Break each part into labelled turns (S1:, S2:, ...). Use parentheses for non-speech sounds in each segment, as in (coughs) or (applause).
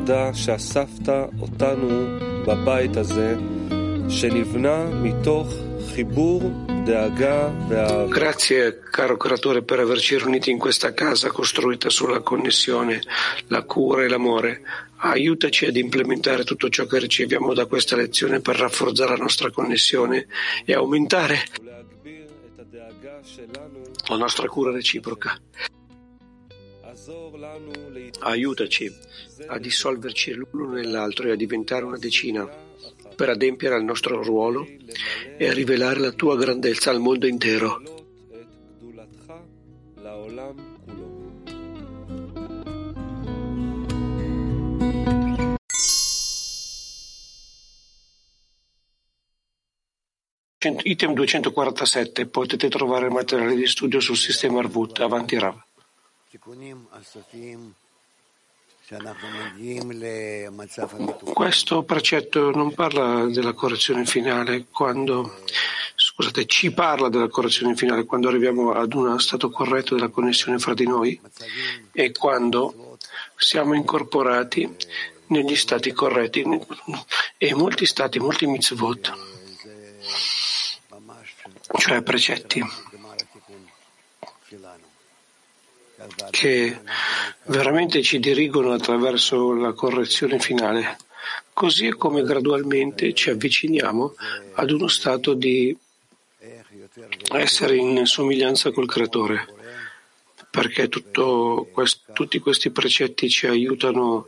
S1: תודה שאספת אותנו בבית הזה, שנבנה מתוך חיבור, דאגה ואהבה.
S2: Grazie, caro creatore, per averci riuniti in questa casa costruita sulla connessione, la cura e l'amore. Aiutaci ad implementare tutto ciò che riceviamo da questa lezione per rafforzare la nostra connessione e aumentare
S1: ולהגביר את הדאגה שלנו,
S2: la nostra cura reciproca. Aiutaci a dissolverci l'uno nell'altro e a diventare una decina per adempiere al nostro ruolo e a rivelare la tua grandezza al mondo intero. Item 247 potete trovare materiale di studio sul sistema Arvut avanti Rav. Questo precetto non parla della correzione finale quando, scusate, ci parla della correzione finale quando arriviamo ad uno stato corretto della connessione fra di noi e quando siamo incorporati negli stati corretti e molti stati, molti mitzvot, cioè precetti. che veramente ci dirigono attraverso la correzione finale. Così è come gradualmente ci avviciniamo ad uno stato di essere in somiglianza col Creatore, perché questo, tutti questi precetti ci aiutano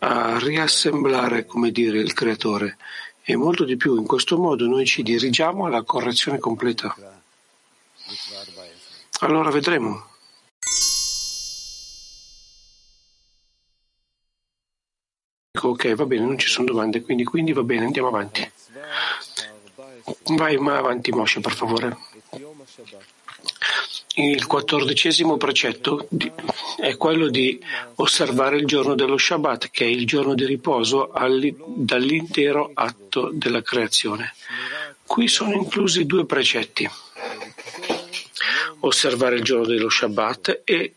S2: a riassemblare, come dire, il Creatore e molto di più. In questo modo noi ci dirigiamo alla correzione completa. Allora vedremo. dico ok, va bene, non ci sono domande, quindi, quindi va bene, andiamo avanti. Vai avanti Moshe, per favore. Il quattordicesimo precetto è quello di osservare il giorno dello Shabbat, che è il giorno di riposo dall'intero atto della creazione. Qui sono inclusi due precetti, osservare il giorno dello Shabbat e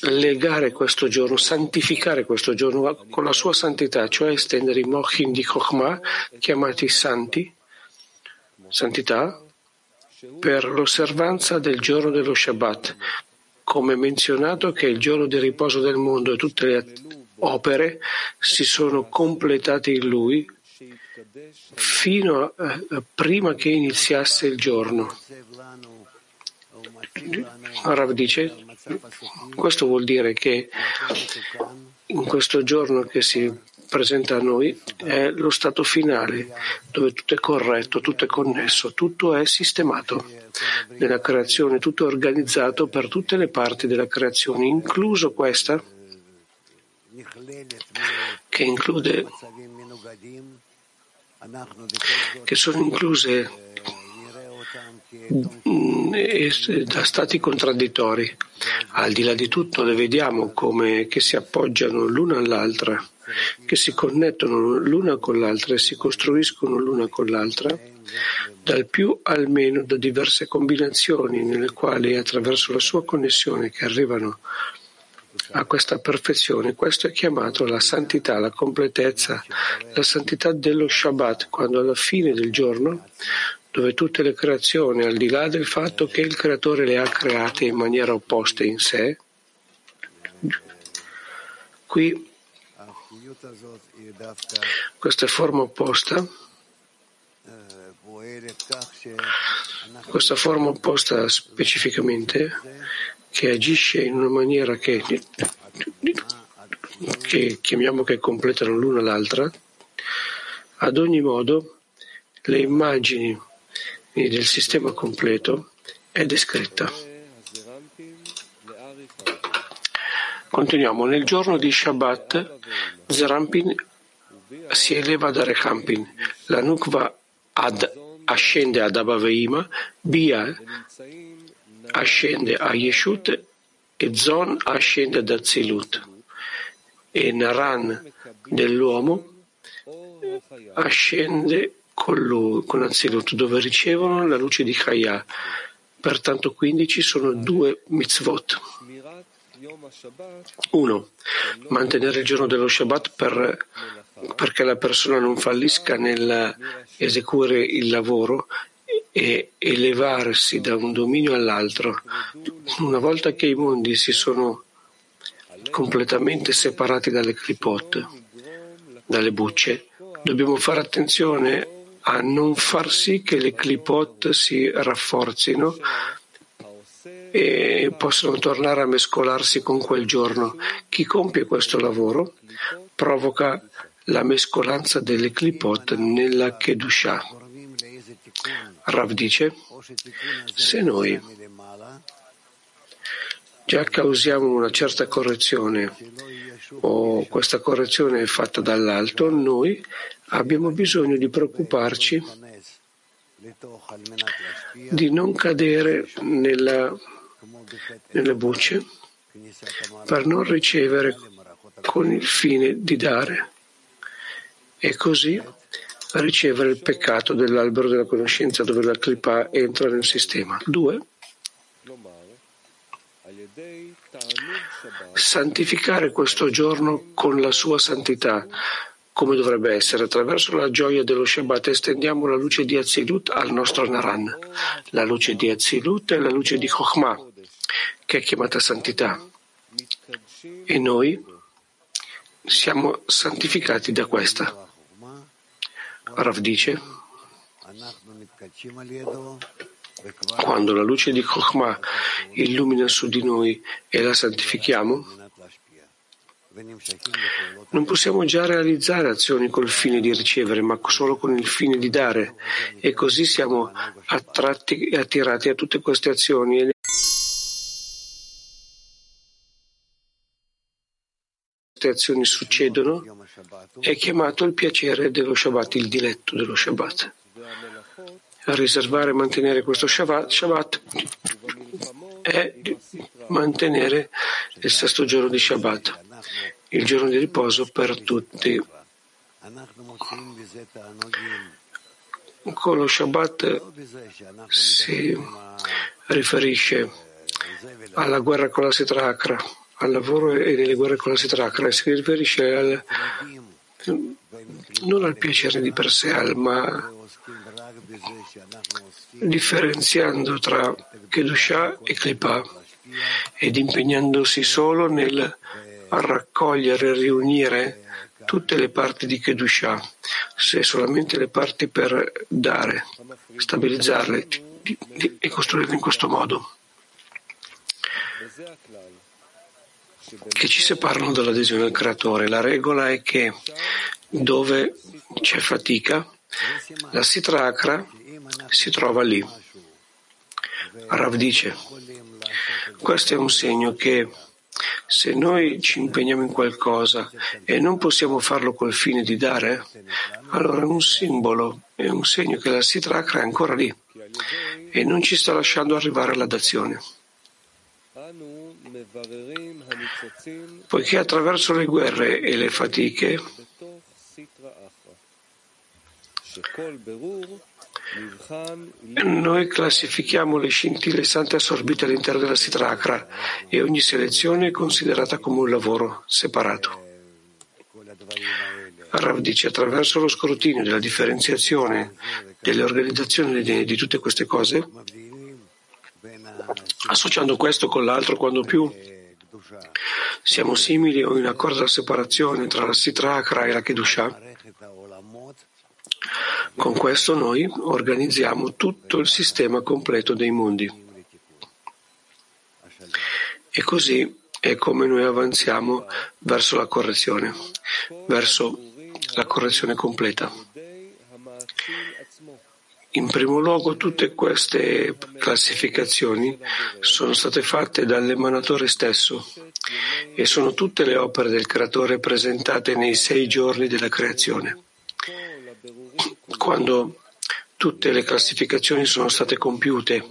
S2: legare questo giorno, santificare questo giorno con la sua santità, cioè estendere i mochin di Chokhmah, chiamati santi, santità, per l'osservanza del giorno dello Shabbat, come menzionato che è il giorno di riposo del mondo e tutte le opere si sono completate in lui fino a, eh, prima che iniziasse il giorno. Rav dice questo vuol dire che in questo giorno che si presenta a noi è lo stato finale, dove tutto è corretto, tutto è connesso, tutto è sistemato nella creazione, tutto è organizzato per tutte le parti della creazione, incluso questa che include che sono incluse da stati contraddittori. Al di là di tutto le vediamo come che si appoggiano l'una all'altra, che si connettono l'una con l'altra e si costruiscono l'una con l'altra, dal più al meno da diverse combinazioni nelle quali attraverso la sua connessione che arrivano a questa perfezione. Questo è chiamato la santità, la completezza, la santità dello Shabbat, quando alla fine del giorno, dove tutte le creazioni, al di là del fatto che il creatore le ha create in maniera opposta in sé, qui questa forma opposta questa forma opposta specificamente che agisce in una maniera che, che chiamiamo che completano l'una l'altra, ad ogni modo le immagini e del sistema completo è descritta. Continuiamo. Nel giorno di Shabbat, Zerampin si eleva da Rechampin, la Nukva ad, ascende ad Abaveima, Bia ascende a Yeshut e Zon ascende ad Azilut e Naran dell'uomo ascende a con, lui, con Anzilut, dove ricevono la luce di Chaya. Pertanto 15 sono due mitzvot. Uno, Mantenere il giorno dello Shabbat per, perché la persona non fallisca nell'eseguire il lavoro e elevarsi da un dominio all'altro. Una volta che i mondi si sono completamente separati dalle clipot, dalle bucce, dobbiamo fare attenzione a non far sì che le clipot si rafforzino e possano tornare a mescolarsi con quel giorno. Chi compie questo lavoro provoca la mescolanza delle clipot nella Kedusha. Rav dice, se noi già causiamo una certa correzione o questa correzione è fatta dall'alto, noi abbiamo bisogno di preoccuparci di non cadere nella nelle bucce per non ricevere con il fine di dare e così ricevere il peccato dell'albero della conoscenza dove la clipa entra nel sistema. Due, santificare questo giorno con la sua santità, come dovrebbe essere. Attraverso la gioia dello Shabbat estendiamo la luce di Azilut al nostro Naran. La luce di Azilut è la luce di Chokhmah che è chiamata santità. E noi siamo santificati da questa. Rav dice, quando la luce di Chokhmah illumina su di noi e la santifichiamo, non possiamo già realizzare azioni col fine di ricevere, ma solo con il fine di dare. E così siamo attratti e attirati a tutte queste azioni queste azioni succedono è chiamato il piacere dello Shabbat, il diletto dello Shabbat. A riservare e mantenere questo Shabbat, Shabbat è mantenere il sesto giorno di Shabbat, il giorno di riposo per tutti. Con lo Shabbat si riferisce alla guerra con la Sitra Akra al lavoro e nelle guerre con la Sitracra si riferisce al, non al piacere di per sé, ma differenziando tra Kedusha e Klipa ed impegnandosi solo nel raccogliere e riunire tutte le parti di Kedusha, se solamente le parti per dare, stabilizzarle e costruirle in questo modo che ci separano dall'adesione al creatore. La regola è che dove c'è fatica, la sitra akra si trova lì. Rav dice, questo è un segno che se noi ci impegniamo in qualcosa e non possiamo farlo col fine di dare, allora è un simbolo, è un segno che la sitra akra è ancora lì e non ci sta lasciando arrivare alla dazione. Poiché attraverso le guerre e le fatiche noi classifichiamo le scintille sante assorbite all'interno della Sitracra e ogni selezione è considerata come un lavoro separato. Rav dice attraverso lo scrutinio della differenziazione delle organizzazioni di tutte queste cose Associando questo con l'altro, quando più siamo simili o in accordo alla separazione tra la Sitra Akra e la Kedusha, con questo noi organizziamo tutto il sistema completo dei mondi. E così è come noi avanziamo verso la correzione, verso la correzione completa. In primo luogo tutte queste classificazioni sono state fatte dall'emanatore stesso e sono tutte le opere del creatore presentate nei sei giorni della creazione. Quando tutte le classificazioni sono state compiute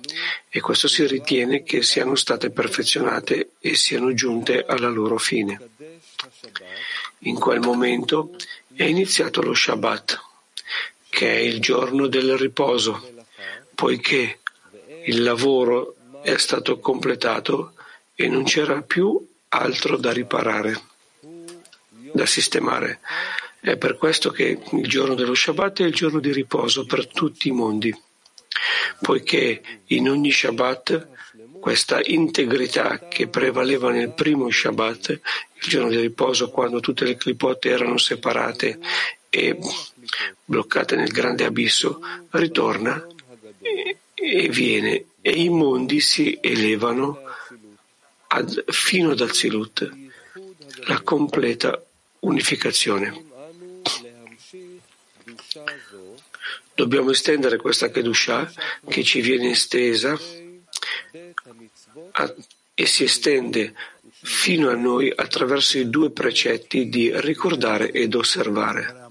S2: e questo si ritiene che siano state perfezionate e siano giunte alla loro fine. In quel momento è iniziato lo Shabbat che è il giorno del riposo, poiché il lavoro è stato completato e non c'era più altro da riparare, da sistemare. È per questo che il giorno dello Shabbat è il giorno di riposo per tutti i mondi, poiché in ogni Shabbat questa integrità che prevaleva nel primo Shabbat, il giorno di riposo, quando tutte le clipote erano separate e bloccate nel grande abisso, ritorna e, e viene e i mondi si elevano ad, fino ad Azilut, la completa unificazione. Dobbiamo estendere questa Kedusha che ci viene estesa a, e si estende fino a noi attraverso i due precetti di ricordare ed osservare.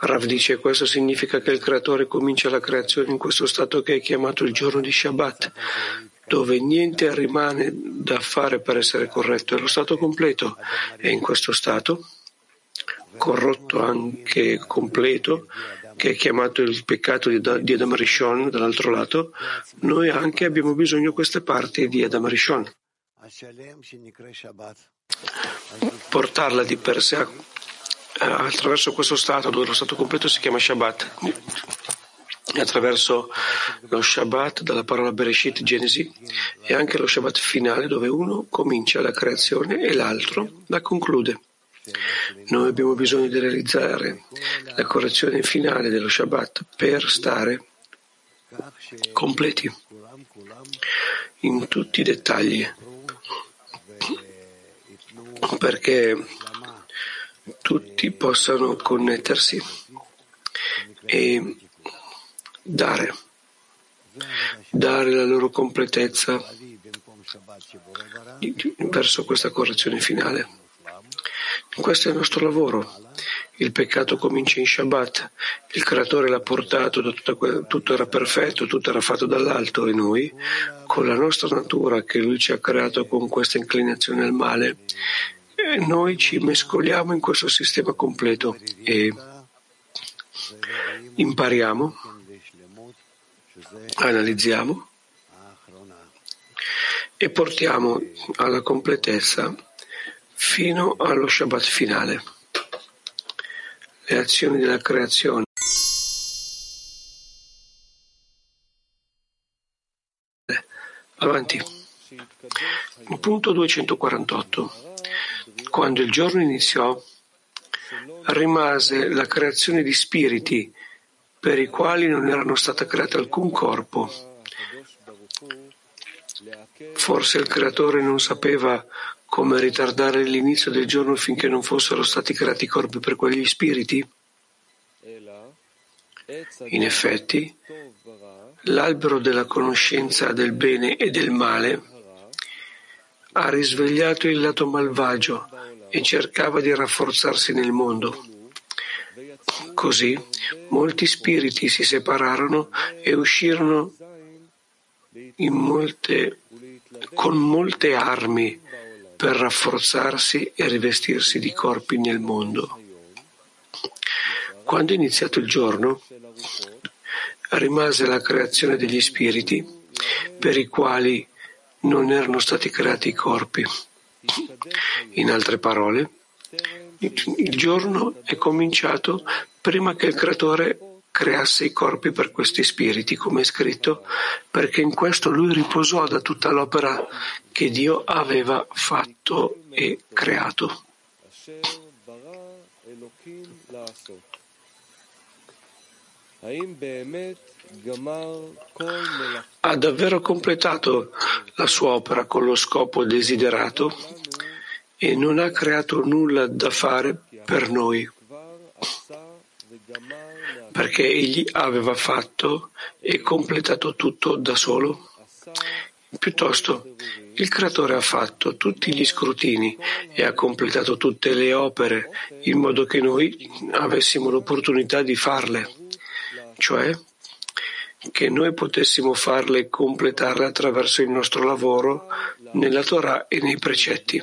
S2: Rav dice questo significa che il creatore comincia la creazione in questo stato che è chiamato il giorno di Shabbat, dove niente rimane da fare per essere corretto, è lo stato completo e in questo stato, corrotto anche completo, che è chiamato il peccato di Adam Rishon, dall'altro lato, noi anche abbiamo bisogno di queste parti di Adam Rishon. Portarla di per sé attraverso questo stato, dove lo stato completo si chiama Shabbat, e attraverso lo Shabbat dalla parola Bereshit, Genesi, e anche lo Shabbat finale, dove uno comincia la creazione e l'altro la conclude. Noi abbiamo bisogno di realizzare la correzione finale dello Shabbat per stare completi in tutti i dettagli, perché tutti possano connettersi e dare, dare la loro completezza verso questa correzione finale. Questo è il nostro lavoro. Il peccato comincia in Shabbat. Il creatore l'ha portato, tutto era perfetto, tutto era fatto dall'alto e noi, con la nostra natura che lui ci ha creato con questa inclinazione al male, noi ci mescoliamo in questo sistema completo e impariamo, analizziamo e portiamo alla completezza fino allo Shabbat finale. Le azioni della creazione Avanti. Punto 248. Quando il giorno iniziò, rimase la creazione di spiriti per i quali non erano state create alcun corpo. Forse il creatore non sapeva come ritardare l'inizio del giorno finché non fossero stati creati corpi per quegli spiriti? In effetti, l'albero della conoscenza del bene e del male ha risvegliato il lato malvagio e cercava di rafforzarsi nel mondo. Così molti spiriti si separarono e uscirono molte, con molte armi per rafforzarsi e rivestirsi di corpi nel mondo. Quando è iniziato il giorno, rimase la creazione degli spiriti per i quali non erano stati creati i corpi. In altre parole, il giorno è cominciato prima che il creatore creasse i corpi per questi spiriti, come è scritto, perché in questo lui riposò da tutta l'opera che Dio aveva fatto e creato. Ha davvero completato la sua opera con lo scopo desiderato e non ha creato nulla da fare per noi perché egli aveva fatto e completato tutto da solo? Piuttosto, il Creatore ha fatto tutti gli scrutini e ha completato tutte le opere in modo che noi avessimo l'opportunità di farle, cioè che noi potessimo farle e completarle attraverso il nostro lavoro nella Torah e nei precetti.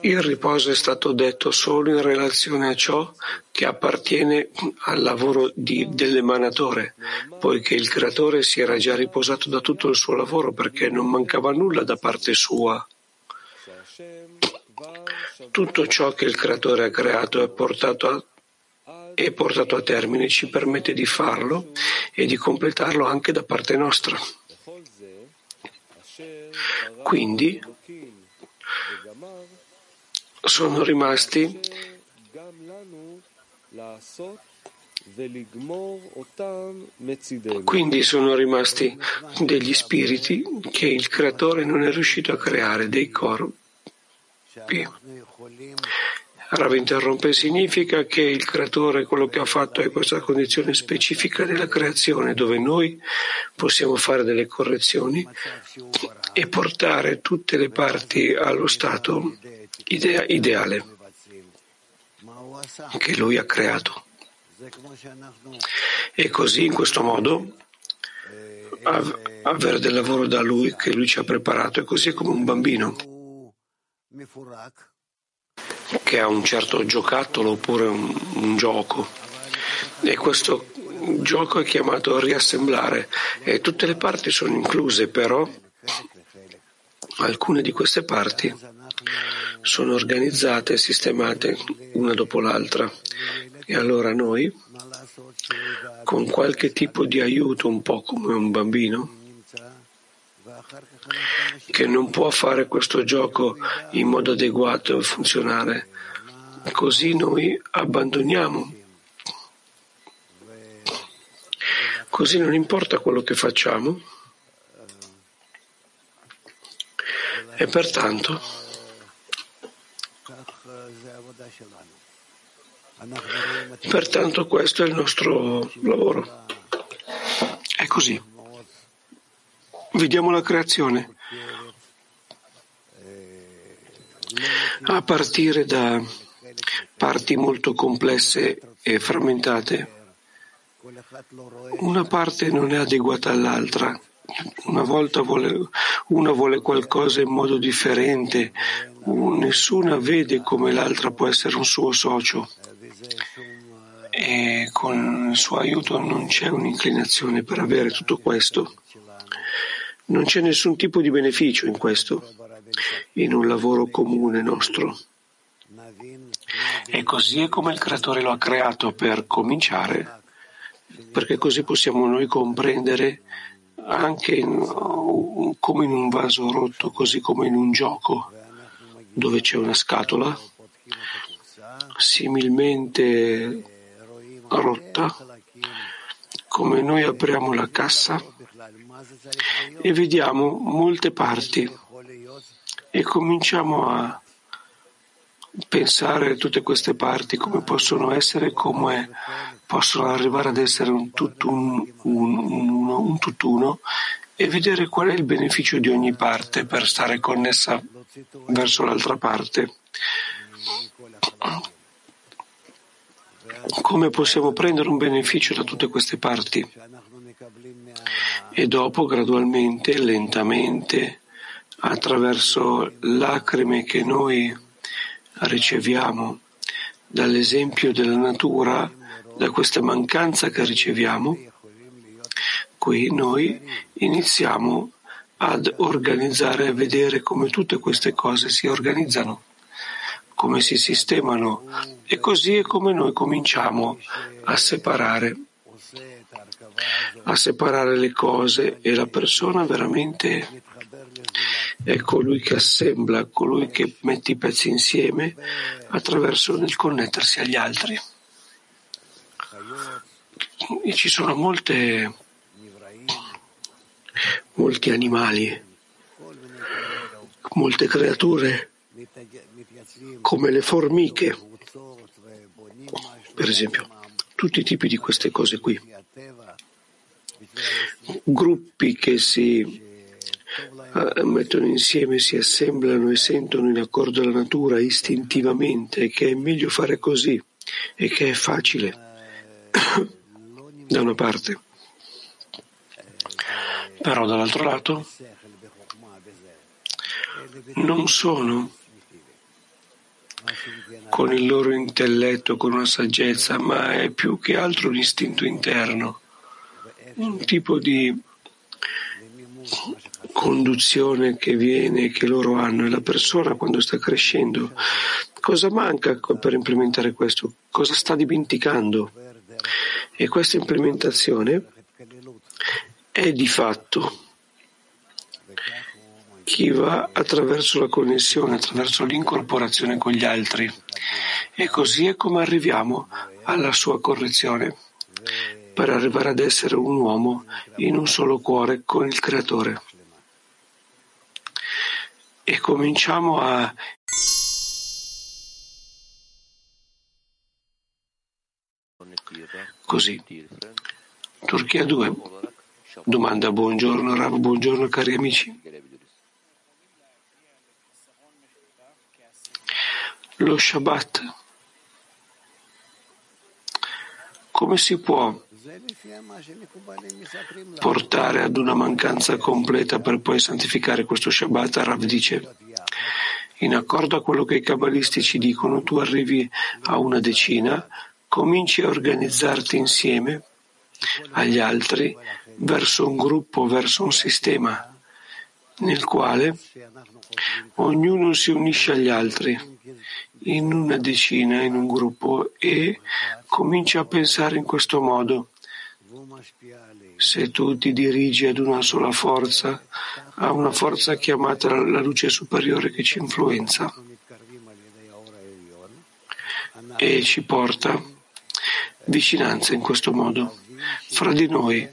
S2: Il riposo è stato detto solo in relazione a ciò che appartiene al lavoro di, dell'emanatore, poiché il creatore si era già riposato da tutto il suo lavoro perché non mancava nulla da parte sua. Tutto ciò che il creatore ha creato è portato a è portato a termine ci permette di farlo e di completarlo anche da parte nostra. Quindi sono rimasti quindi sono rimasti degli spiriti che il creatore non è riuscito a creare, dei corpi. Rav interrompe significa che il creatore quello che ha fatto è questa condizione specifica della creazione dove noi possiamo fare delle correzioni e portare tutte le parti allo stato idea, ideale che lui ha creato. E così, in questo modo, avere del lavoro da lui che lui ci ha preparato è così come un bambino che ha un certo giocattolo oppure un, un gioco. E questo gioco è chiamato riassemblare e tutte le parti sono incluse, però alcune di queste parti sono organizzate e sistemate una dopo l'altra. E allora noi, con qualche tipo di aiuto, un po' come un bambino, che non può fare questo gioco in modo adeguato e funzionare, così noi abbandoniamo. Così non importa quello che facciamo e pertanto Pertanto questo è il nostro lavoro. È così. Vediamo la creazione. A partire da parti molto complesse e frammentate. Una parte non è adeguata all'altra. Una volta vuole, una vuole qualcosa in modo differente, nessuna vede come l'altra può essere un suo socio e con il suo aiuto non c'è un'inclinazione per avere tutto questo. Non c'è nessun tipo di beneficio in questo, in un lavoro comune nostro. E così è come il creatore lo ha creato per cominciare, perché così possiamo noi comprendere anche in, come in un vaso rotto, così come in un gioco dove c'è una scatola similmente rotta, come noi apriamo la cassa e vediamo molte parti e cominciamo a pensare a tutte queste parti come possono essere, come possono arrivare ad essere un tutt'uno, un, un, un tutt'uno e vedere qual è il beneficio di ogni parte per stare connessa verso l'altra parte. Come possiamo prendere un beneficio da tutte queste parti? E dopo, gradualmente, lentamente, attraverso lacrime che noi riceviamo dall'esempio della natura, da questa mancanza che riceviamo, qui noi iniziamo ad organizzare e vedere come tutte queste cose si organizzano, come si sistemano e così è come noi cominciamo a separare, a separare le cose e la persona veramente è colui che assembla, colui che mette i pezzi insieme attraverso il connettersi agli altri. E ci sono molte molti animali, molte creature, come le formiche, per esempio, tutti i tipi di queste cose qui. Gruppi che si eh, mettono insieme, si assemblano e sentono in accordo alla natura istintivamente che è meglio fare così e che è facile (coughs) da una parte. Però dall'altro lato non sono con il loro intelletto, con una saggezza, ma è più che altro un istinto interno, un tipo di conduzione che viene, che loro hanno e la persona quando sta crescendo. Cosa manca per implementare questo? Cosa sta dimenticando? E questa implementazione è di fatto chi va attraverso la connessione, attraverso l'incorporazione con gli altri. E così è come arriviamo alla sua correzione, per arrivare ad essere un uomo in un solo cuore con il Creatore. E cominciamo a Così. Turchia 2. Domanda, buongiorno Rav, buongiorno cari amici. Lo Shabbat. Come si può portare ad una mancanza completa per poi santificare questo Shabbat? Rav dice, in accordo a quello che i cabalisti ci dicono, tu arrivi a una decina, cominci a organizzarti insieme agli altri verso un gruppo, verso un sistema nel quale ognuno si unisce agli altri in una decina, in un gruppo e comincia a pensare in questo modo. Se tu ti dirigi ad una sola forza, a una forza chiamata la luce superiore che ci influenza e ci porta vicinanza in questo modo fra di noi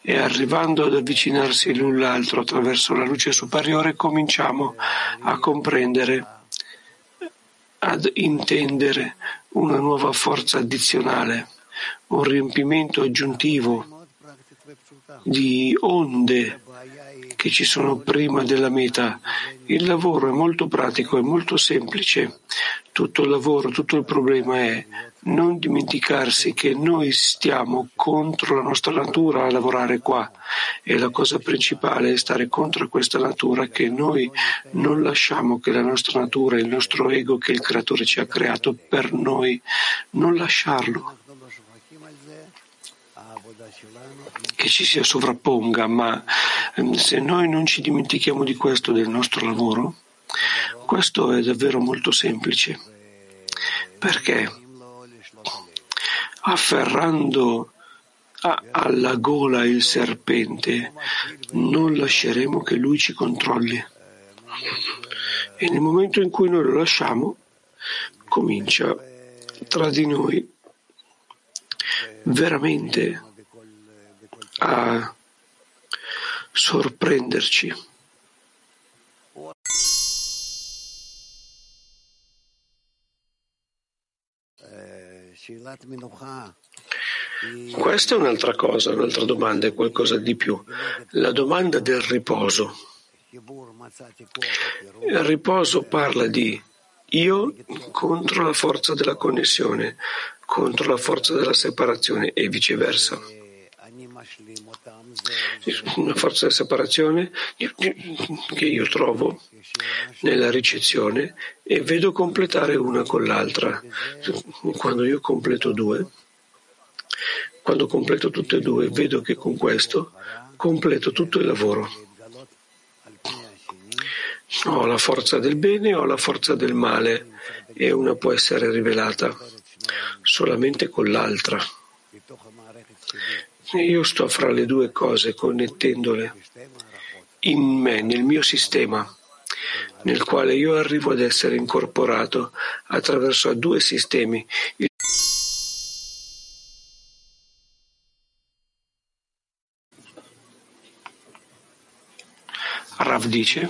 S2: e arrivando ad avvicinarsi l'un l'altro attraverso la luce superiore cominciamo a comprendere, ad intendere una nuova forza addizionale, un riempimento aggiuntivo di onde che ci sono prima della meta. Il lavoro è molto pratico, è molto semplice. Tutto il lavoro, tutto il problema è non dimenticarsi che noi stiamo contro la nostra natura a lavorare qua e la cosa principale è stare contro questa natura che noi non lasciamo che la nostra natura, il nostro ego che il creatore ci ha creato per noi, non lasciarlo che ci si sovrapponga, ma ehm, se noi non ci dimentichiamo di questo del nostro lavoro, questo è davvero molto semplice. Perché? afferrando alla gola il serpente, non lasceremo che lui ci controlli. E nel momento in cui noi lo lasciamo, comincia tra di noi veramente a sorprenderci. Questa è un'altra cosa, un'altra domanda, è qualcosa di più. La domanda del riposo. Il riposo parla di io contro la forza della connessione, contro la forza della separazione e viceversa. Una forza della separazione che io trovo nella ricezione e vedo completare una con l'altra. Quando io completo due, quando completo tutte e due, vedo che con questo completo tutto il lavoro. Ho la forza del bene o la forza del male e una può essere rivelata solamente con l'altra. Io sto fra le due cose, connettendole in me, nel mio sistema nel quale io arrivo ad essere incorporato attraverso due sistemi. Rav dice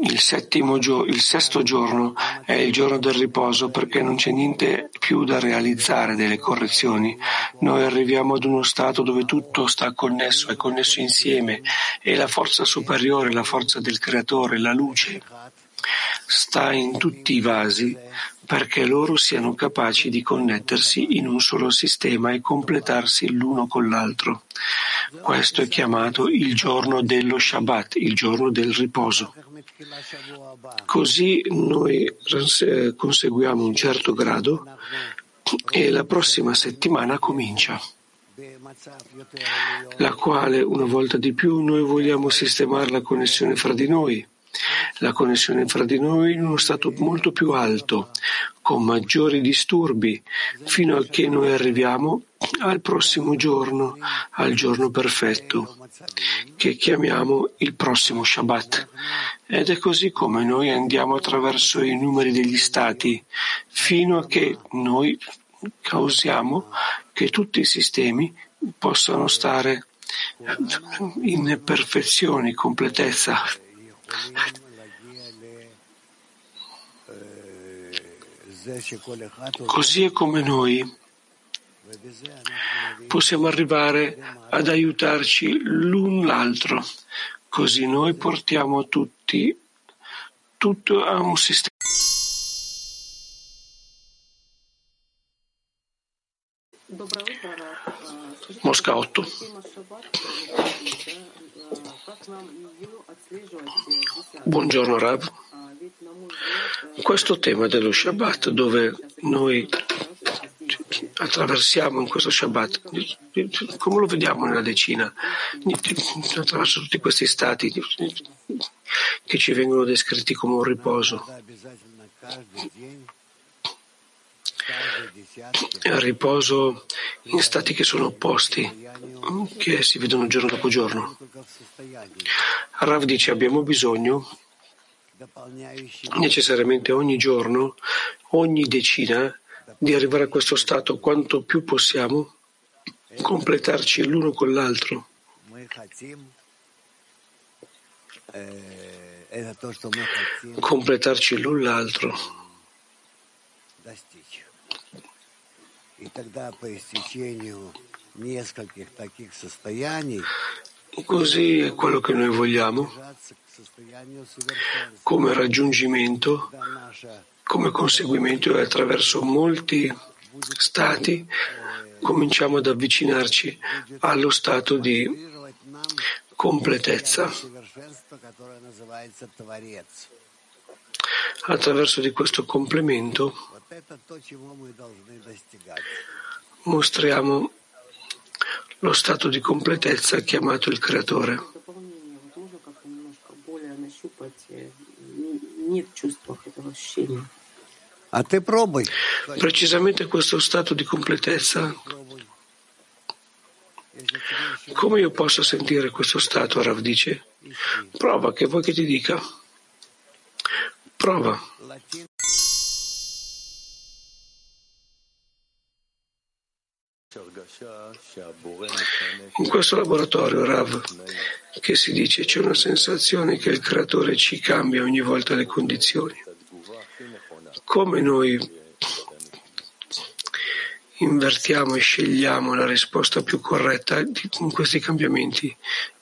S2: il, settimo il sesto giorno è il giorno del riposo perché non c'è niente più da realizzare delle correzioni. Noi arriviamo ad uno stato dove tutto sta connesso, è connesso insieme e la forza superiore, la forza del creatore, la luce, sta in tutti i vasi perché loro siano capaci di connettersi in un solo sistema e completarsi l'uno con l'altro. Questo è chiamato il giorno dello Shabbat, il giorno del riposo. Così noi conseguiamo un certo grado e la prossima settimana comincia la quale una volta di più noi vogliamo sistemare la connessione fra di noi la connessione fra di noi in uno stato molto più alto, con maggiori disturbi, fino a che noi arriviamo al prossimo giorno, al giorno perfetto, che chiamiamo il prossimo Shabbat. Ed è così come noi andiamo attraverso i numeri degli stati, fino a che noi causiamo che tutti i sistemi possano stare in perfezione, completezza. Così è come noi possiamo arrivare ad aiutarci l'un l'altro, così noi portiamo tutti tutto a un sistema. Mosca 8. Buongiorno Rav. Questo tema dello Shabbat dove noi attraversiamo in questo Shabbat, come lo vediamo nella decina, attraverso tutti questi stati che ci vengono descritti come un riposo. Riposo in stati che sono opposti, che si vedono giorno dopo giorno. Rav dice abbiamo bisogno necessariamente ogni giorno, ogni decina, di arrivare a questo stato quanto più possiamo completarci l'uno con l'altro. Completarci l'un l'altro. Così è quello che noi vogliamo come raggiungimento, come conseguimento e attraverso molti stati cominciamo ad avvicinarci allo stato di completezza. Attraverso di questo complemento mostriamo lo stato di completezza chiamato il creatore. Precisamente questo stato di completezza. Come io posso sentire questo stato? Rav dice. Prova, che vuoi che ti dica? Prova. In questo laboratorio, Rav, che si dice c'è una sensazione che il creatore ci cambia ogni volta le condizioni. Come noi invertiamo e scegliamo la risposta più corretta in questi cambiamenti,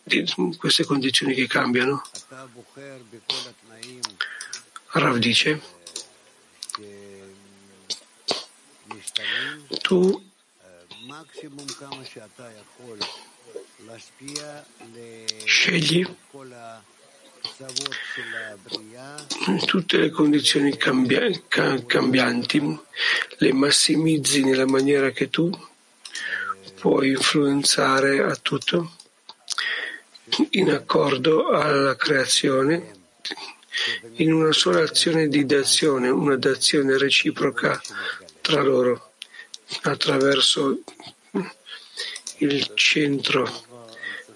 S2: in queste condizioni che cambiano? Rav dice, tu Scegli tutte le condizioni cambia- cambianti, le massimizzi nella maniera che tu puoi influenzare a tutto in accordo alla creazione in una sola azione di dazione, una dazione reciproca tra loro attraverso il centro.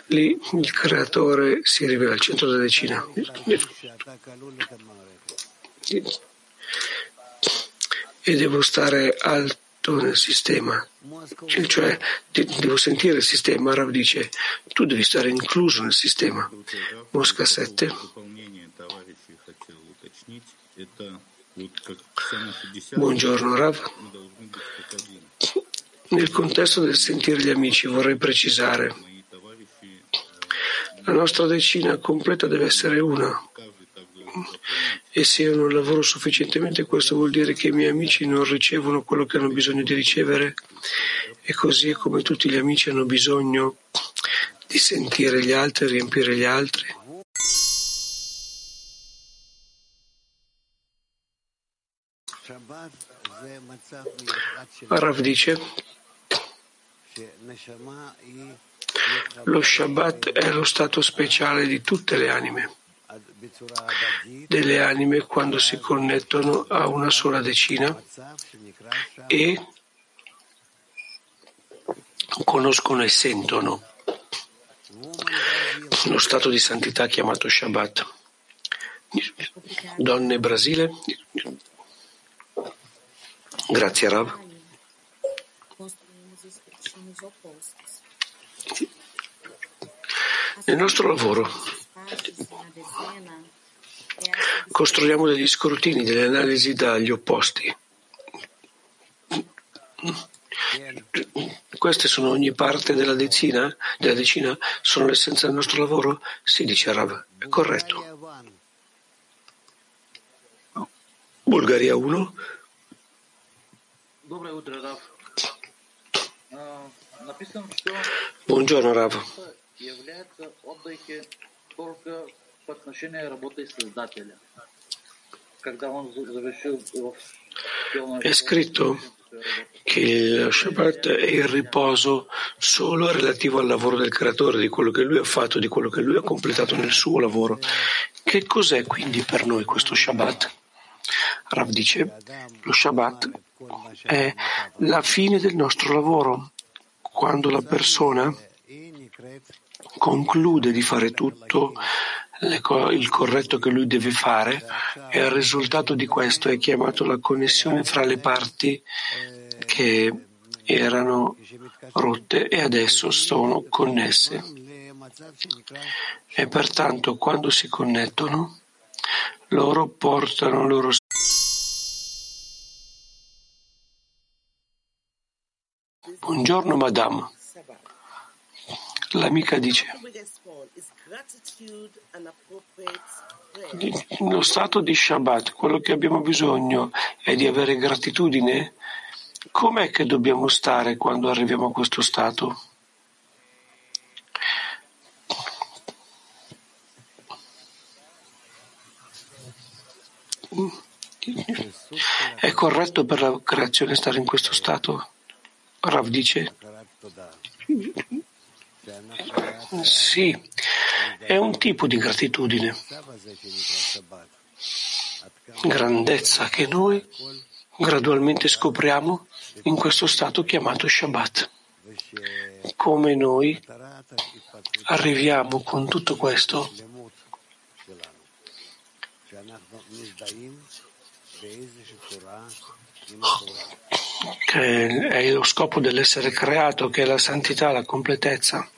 S2: Lì il creatore si rivela al centro della decina. E devo stare alto nel sistema, cioè devo sentire il sistema. Rav dice, tu devi stare incluso nel sistema. Mosca 7. Buongiorno Rav. Nel contesto del sentire gli amici vorrei precisare, la nostra decina completa deve essere una, E se io non lavoro sufficientemente, questo vuol dire che i miei amici non ricevono quello che hanno bisogno di ricevere? E così è come tutti gli amici hanno bisogno di sentire gli altri, riempire gli altri. Rav dice lo Shabbat è lo stato speciale di tutte le anime, delle anime quando si connettono a una sola decina e conoscono e sentono lo stato di santità chiamato Shabbat. Donne Brasile. Grazie Rav. Nel nostro lavoro costruiamo degli scrutini, delle analisi dagli opposti. Queste sono ogni parte della decina, della decina, sono l'essenza del nostro lavoro? Si dice Rav, è corretto. Bulgaria 1. Buongiorno Rav. È scritto che il Shabbat è il riposo solo relativo al lavoro del creatore, di quello che lui ha fatto, di quello che lui ha completato nel suo lavoro. Che cos'è quindi per noi questo Shabbat? Rav dice, lo Shabbat è la fine del nostro lavoro, quando la persona conclude di fare tutto il corretto che lui deve fare e il risultato di questo è chiamato la connessione fra le parti che erano rotte e adesso sono connesse. E pertanto quando si connettono, loro portano loro Buongiorno madame. L'amica dice lo stato di Shabbat, quello che abbiamo bisogno è di avere gratitudine. Com'è che dobbiamo stare quando arriviamo a questo stato? È corretto per la creazione stare in questo stato? Rav dice sì, è un tipo di gratitudine, grandezza che noi gradualmente scopriamo in questo stato chiamato Shabbat. Come noi arriviamo con tutto questo che è lo scopo dell'essere creato, che è la santità, la completezza.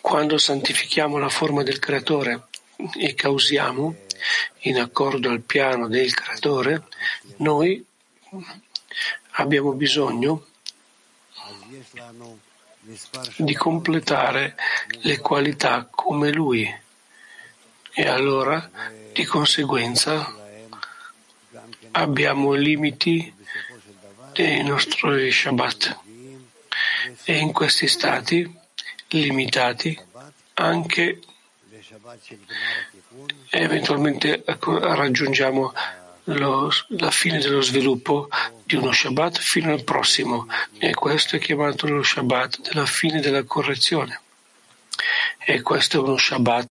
S2: Quando santifichiamo la forma del creatore e causiamo, in accordo al piano del creatore, noi abbiamo bisogno di completare le qualità come lui e allora di conseguenza abbiamo limiti dei nostri Shabbat. E in questi stati limitati anche eventualmente raggiungiamo lo, la fine dello sviluppo di uno Shabbat fino al prossimo. E questo è chiamato lo Shabbat della fine della correzione. E questo è uno Shabbat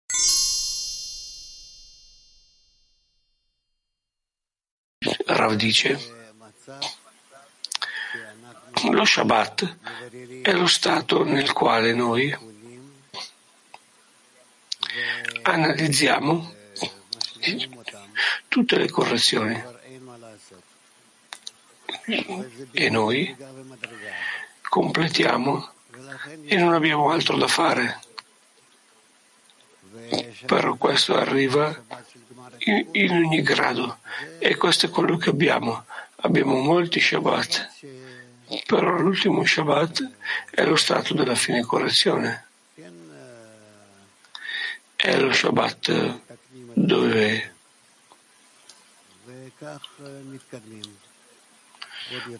S2: Rav dice lo Shabbat è lo stato nel quale noi analizziamo tutte le correzioni e noi completiamo e non abbiamo altro da fare. Però questo arriva in, in ogni grado e questo è quello che abbiamo. Abbiamo molti Shabbat però l'ultimo Shabbat è lo stato della fine correzione. È lo Shabbat dove,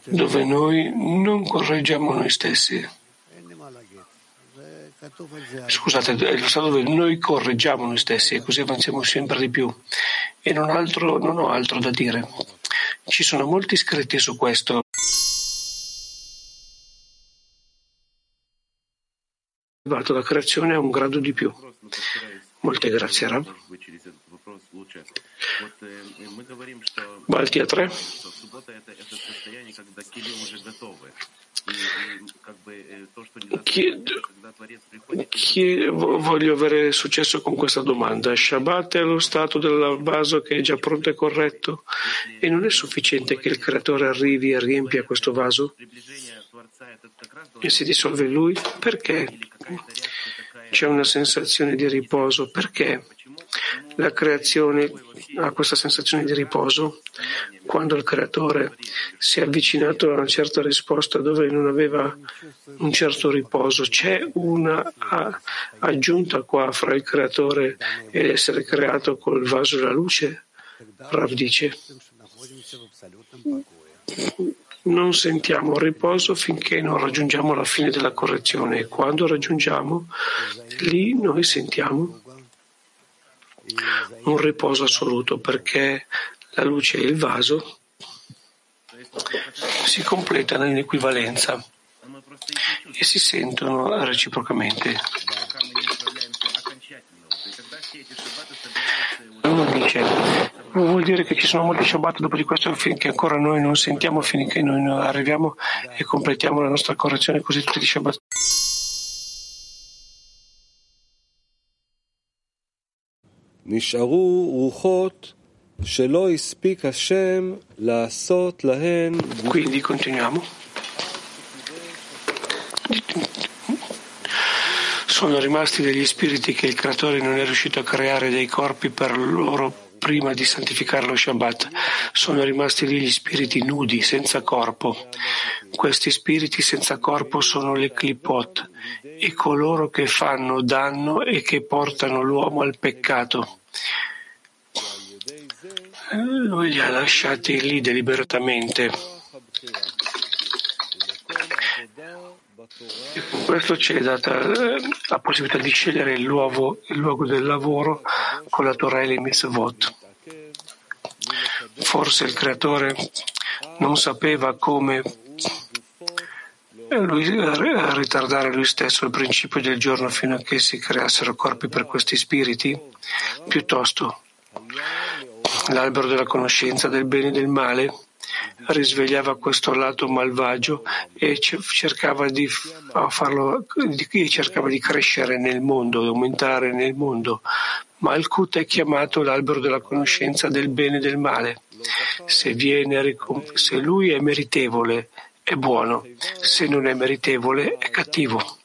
S2: dove noi non correggiamo noi stessi. Scusate, è lo stato dove noi correggiamo noi stessi e così avanziamo sempre di più. E non, altro, non ho altro da dire. Ci sono molti scritti su questo. La creazione a un grado di più. Molte grazie, Rab. Baltia 3. Chi, voglio avere successo con questa domanda. Shabbat è lo stato del vaso che è già pronto e corretto e non è sufficiente che il creatore arrivi e riempia questo vaso e si dissolve lui? Perché? C'è una sensazione di riposo. Perché? La creazione ha questa sensazione di riposo quando il creatore si è avvicinato a una certa risposta dove non aveva un certo riposo. C'è una aggiunta qua fra il creatore e l'essere creato col vaso della luce? Rav dice non sentiamo riposo finché non raggiungiamo la fine della correzione e quando raggiungiamo lì noi sentiamo un riposo assoluto perché la luce e il vaso si completano in equivalenza e si sentono reciprocamente. Uno dice, non vuol dire che ci sono molti Shabbat dopo di questo finché ancora noi non sentiamo finché noi non arriviamo e completiamo la nostra correzione così tutti i Shabbat. Quindi continuiamo. Sono rimasti degli spiriti che il creatore non è riuscito a creare dei corpi per loro prima di santificare lo Shabbat. Sono rimasti lì gli spiriti nudi, senza corpo. Questi spiriti senza corpo sono le clipot e coloro che fanno danno e che portano l'uomo al peccato. Lui li ha lasciati lì deliberatamente. Questo ci è data eh, la possibilità di scegliere il luogo, il luogo del lavoro con la Torah e le. Forse il creatore non sapeva come lui, ritardare lui stesso il principio del giorno fino a che si creassero corpi per questi spiriti? Piuttosto, l'albero della conoscenza del bene e del male risvegliava questo lato malvagio e cercava di, farlo, cercava di crescere nel mondo, di aumentare nel mondo. Malkut è chiamato l'albero della conoscenza del bene e del male. Se, viene, se lui è meritevole, è buono, se non è meritevole, è cattivo.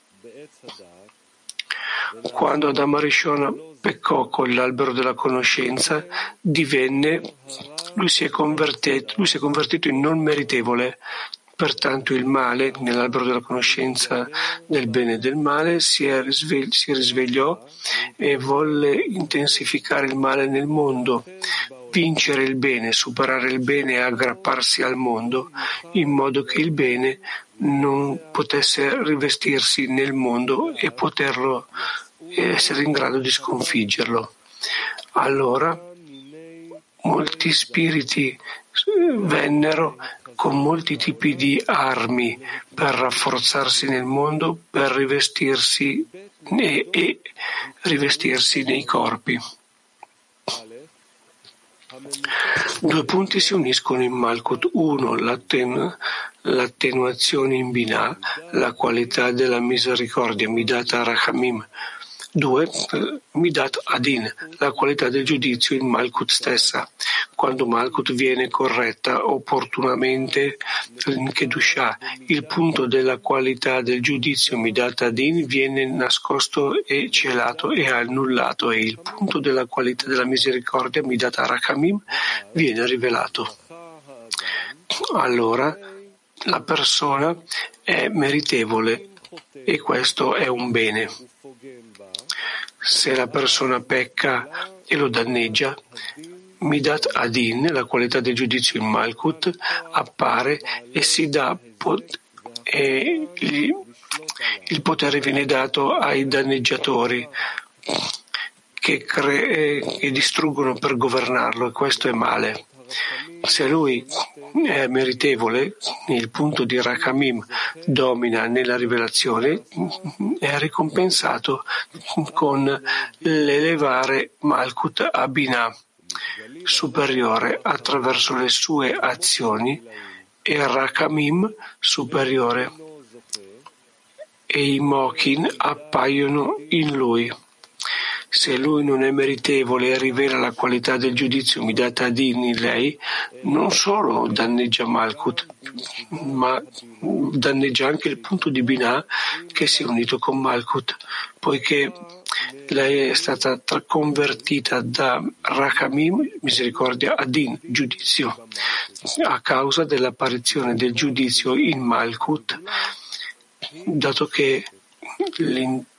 S2: Quando Adamo Rishon peccò con l'albero della conoscenza, divenne, lui si, lui si è convertito in non meritevole. Pertanto il male, nell'albero della conoscenza del bene e del male, si, risvegli- si risvegliò e volle intensificare il male nel mondo, vincere il bene, superare il bene e aggrapparsi al mondo, in modo che il bene non potesse rivestirsi nel mondo e poterlo essere in grado di sconfiggerlo. Allora molti spiriti vennero con molti tipi di armi per rafforzarsi nel mondo, per rivestirsi e, e rivestirsi nei corpi. Due punti si uniscono in Malkut. Uno, l'atten- l'attenuazione in Binah, la qualità della misericordia, Midata Rachamim, 2. Midat Adin, la qualità del giudizio in Malkut stessa. Quando Malkut viene corretta opportunamente in Kedushah, il punto della qualità del giudizio Midat Adin viene nascosto e celato e annullato e il punto della qualità della misericordia Midat Arakamim viene rivelato. Allora la persona è meritevole e questo è un bene se la persona pecca e lo danneggia, Midat Adin, la qualità del giudizio in Malkut, appare e si dà pot- e il, il potere viene dato ai danneggiatori che, cre- che distruggono per governarlo e questo è male. Se lui è meritevole, il punto di Rakamim domina nella rivelazione, è ricompensato con l'elevare Malkut a Binah superiore attraverso le sue azioni e Rakamim superiore e i Mokin appaiono in lui. Se lui non è meritevole e rivela la qualità del giudizio Midat Adin in lei, non solo danneggia Malkut, ma danneggia anche il punto di Binah che si è unito con Malkut, poiché lei è stata convertita da Rakamim, misericordia, Adin, giudizio, a causa dell'apparizione del giudizio in Malkut, dato che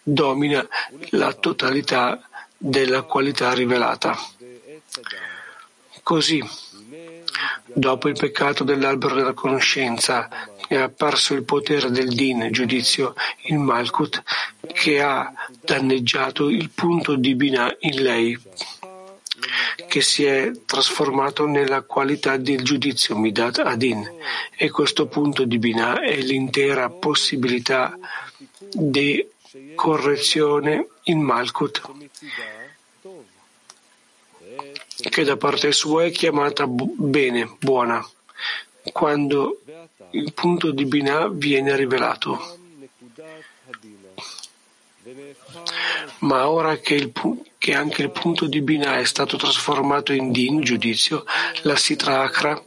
S2: domina la totalità della qualità rivelata. Così, dopo il peccato dell'albero della conoscenza, è apparso il potere del Din, giudizio, il Malkut, che ha danneggiato il punto di Binah in lei, che si è trasformato nella qualità del giudizio Midat Adin. E questo punto di Binah è l'intera possibilità di correzione in Malkut, che da parte sua è chiamata bene, buona, quando il punto di Binah viene rivelato. Ma ora che, il, che, anche il punto di Binah è stato trasformato in Din, giudizio, la Sitra Akra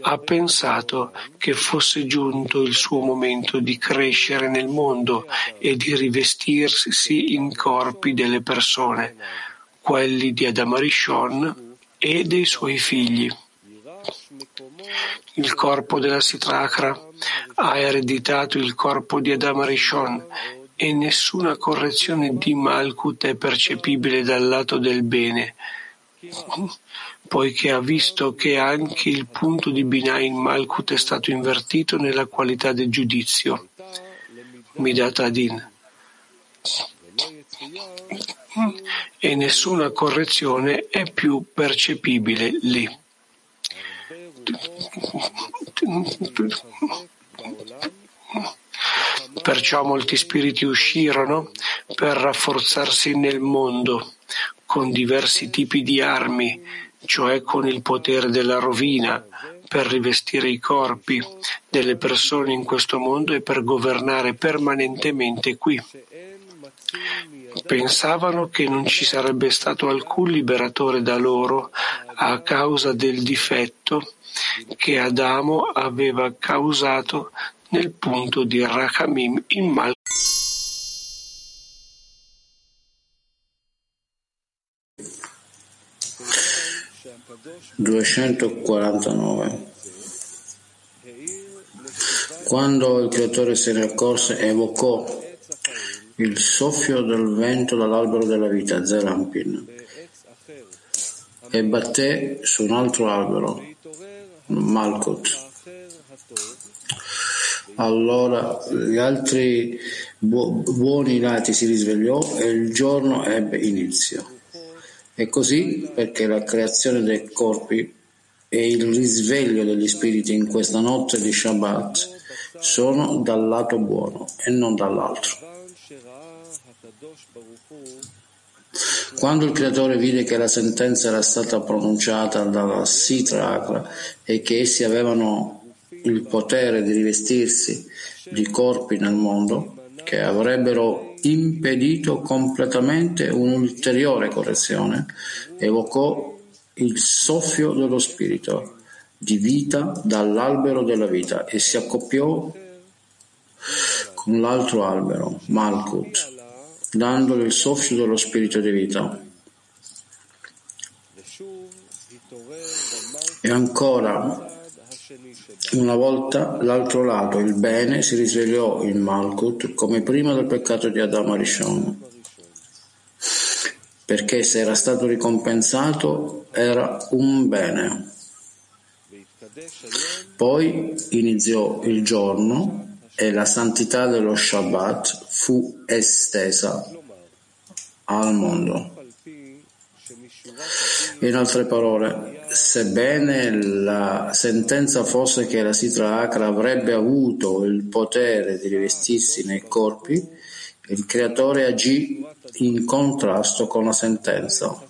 S2: ha pensato che fosse giunto il suo momento di crescere nel mondo e di rivestirsi in corpi delle persone, quelli di Adamarishon e dei suoi figli. Il corpo della Sitrakra ha ereditato il corpo di Adamarishon e nessuna correzione di Malkut è percepibile dal lato del bene poiché ha visto che anche il punto di Binah in Malkut è stato invertito nella qualità del giudizio. Midat Adin. E nessuna correzione è più percepibile lì. Perciò molti spiriti uscirono per rafforzarsi nel mondo con diversi tipi di armi cioè con il potere della rovina, per rivestire i corpi delle persone in questo mondo e per governare permanentemente qui. Pensavano che non ci sarebbe stato alcun liberatore da loro a causa del difetto che Adamo aveva causato nel punto di Rachamim in Mal
S3: 249 Quando il creatore se ne accorse evocò il soffio del vento dall'albero della vita, Zerampin, e batté su un altro albero, Malkut. Allora gli altri bu- buoni lati si risvegliò e il giorno ebbe inizio. E così perché la creazione dei corpi e il risveglio degli spiriti in questa notte di Shabbat sono dal lato buono e non dall'altro. Quando il creatore vide che la sentenza era stata pronunciata dalla Sitra Akra e che essi avevano il potere di rivestirsi di corpi nel mondo, che avrebbero impedito completamente un'ulteriore correzione, evocò il soffio dello spirito di vita dall'albero della vita e si accoppiò con l'altro albero, Malkut, dandole il soffio dello spirito di vita. E ancora una volta l'altro lato, il bene, si risvegliò in Malkut come prima del peccato di Adamo Arishon. perché se era stato ricompensato era un bene. Poi iniziò il giorno e la santità dello Shabbat fu estesa al mondo. In altre parole, sebbene la sentenza fosse che la Sitra Akra avrebbe avuto il potere di rivestirsi nei corpi, il creatore agì in contrasto con la sentenza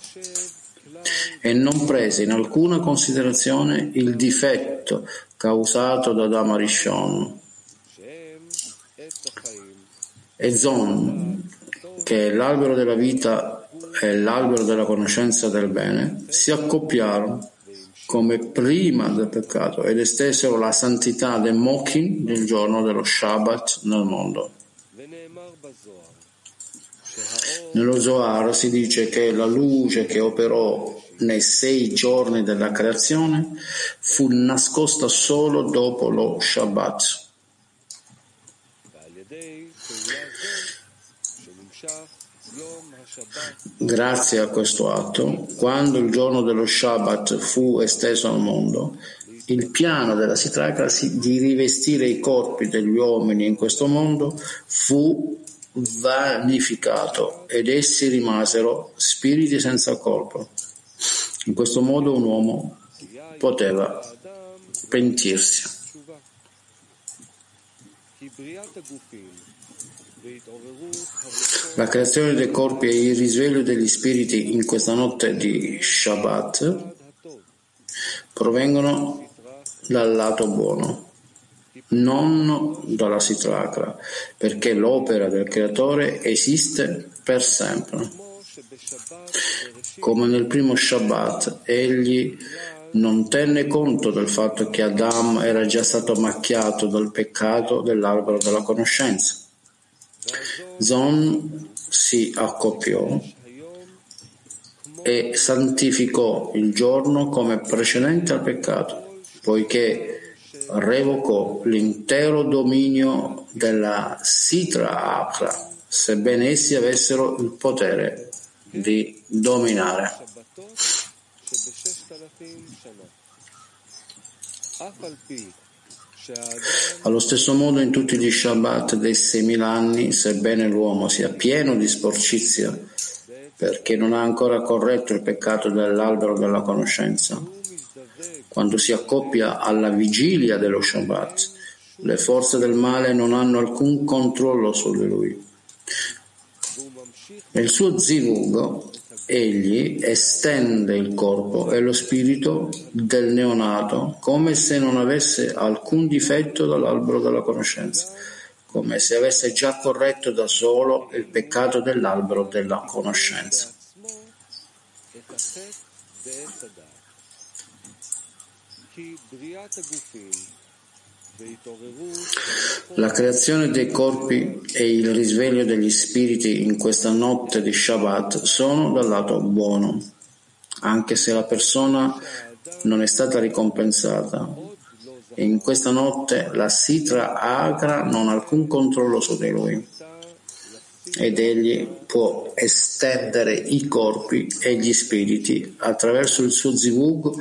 S3: e non prese in alcuna considerazione il difetto causato da Damarishon e Zon, che è l'albero della vita e l'albero della conoscenza del bene, si accoppiarono come prima del peccato ed estesero la santità del Mokin del giorno dello Shabbat nel mondo. Nello Zohar si dice che la luce che operò nei sei giorni della creazione fu nascosta solo dopo lo Shabbat. Grazie a questo atto, quando il giorno dello Shabbat fu esteso al mondo, il piano della Sitraka di rivestire i corpi degli uomini in questo mondo fu vanificato ed essi rimasero spiriti senza corpo. In questo modo un uomo poteva pentirsi. La creazione dei corpi e il risveglio degli spiriti in questa notte di Shabbat provengono dal lato buono non dalla Sitracra, perché l'opera del creatore esiste per sempre. Come nel primo Shabbat, egli non tenne conto del fatto che Adam era già stato macchiato dal peccato dell'albero della conoscenza. Zon si accoppiò e santificò il giorno come precedente al peccato, poiché revocò l'intero dominio della Sitra Akra, sebbene essi avessero il potere di dominare. Allo stesso modo in tutti gli Shabbat dei 6.000 anni, sebbene l'uomo sia pieno di sporcizia, perché non ha ancora corretto il peccato dell'albero della conoscenza, quando si accoppia alla vigilia dello Shabbat, le forze del male non hanno alcun controllo su di lui. Nel suo zivug, egli estende il corpo e lo spirito del neonato come se non avesse alcun difetto dall'albero della conoscenza, come se avesse già corretto da solo il peccato dell'albero della conoscenza. La creazione dei corpi e il risveglio degli spiriti in questa notte di Shabbat sono dal lato buono, anche se la persona non è stata ricompensata. in questa notte la Sitra Agra non ha alcun controllo su di lui ed egli può estendere i corpi e gli spiriti attraverso il suo zivug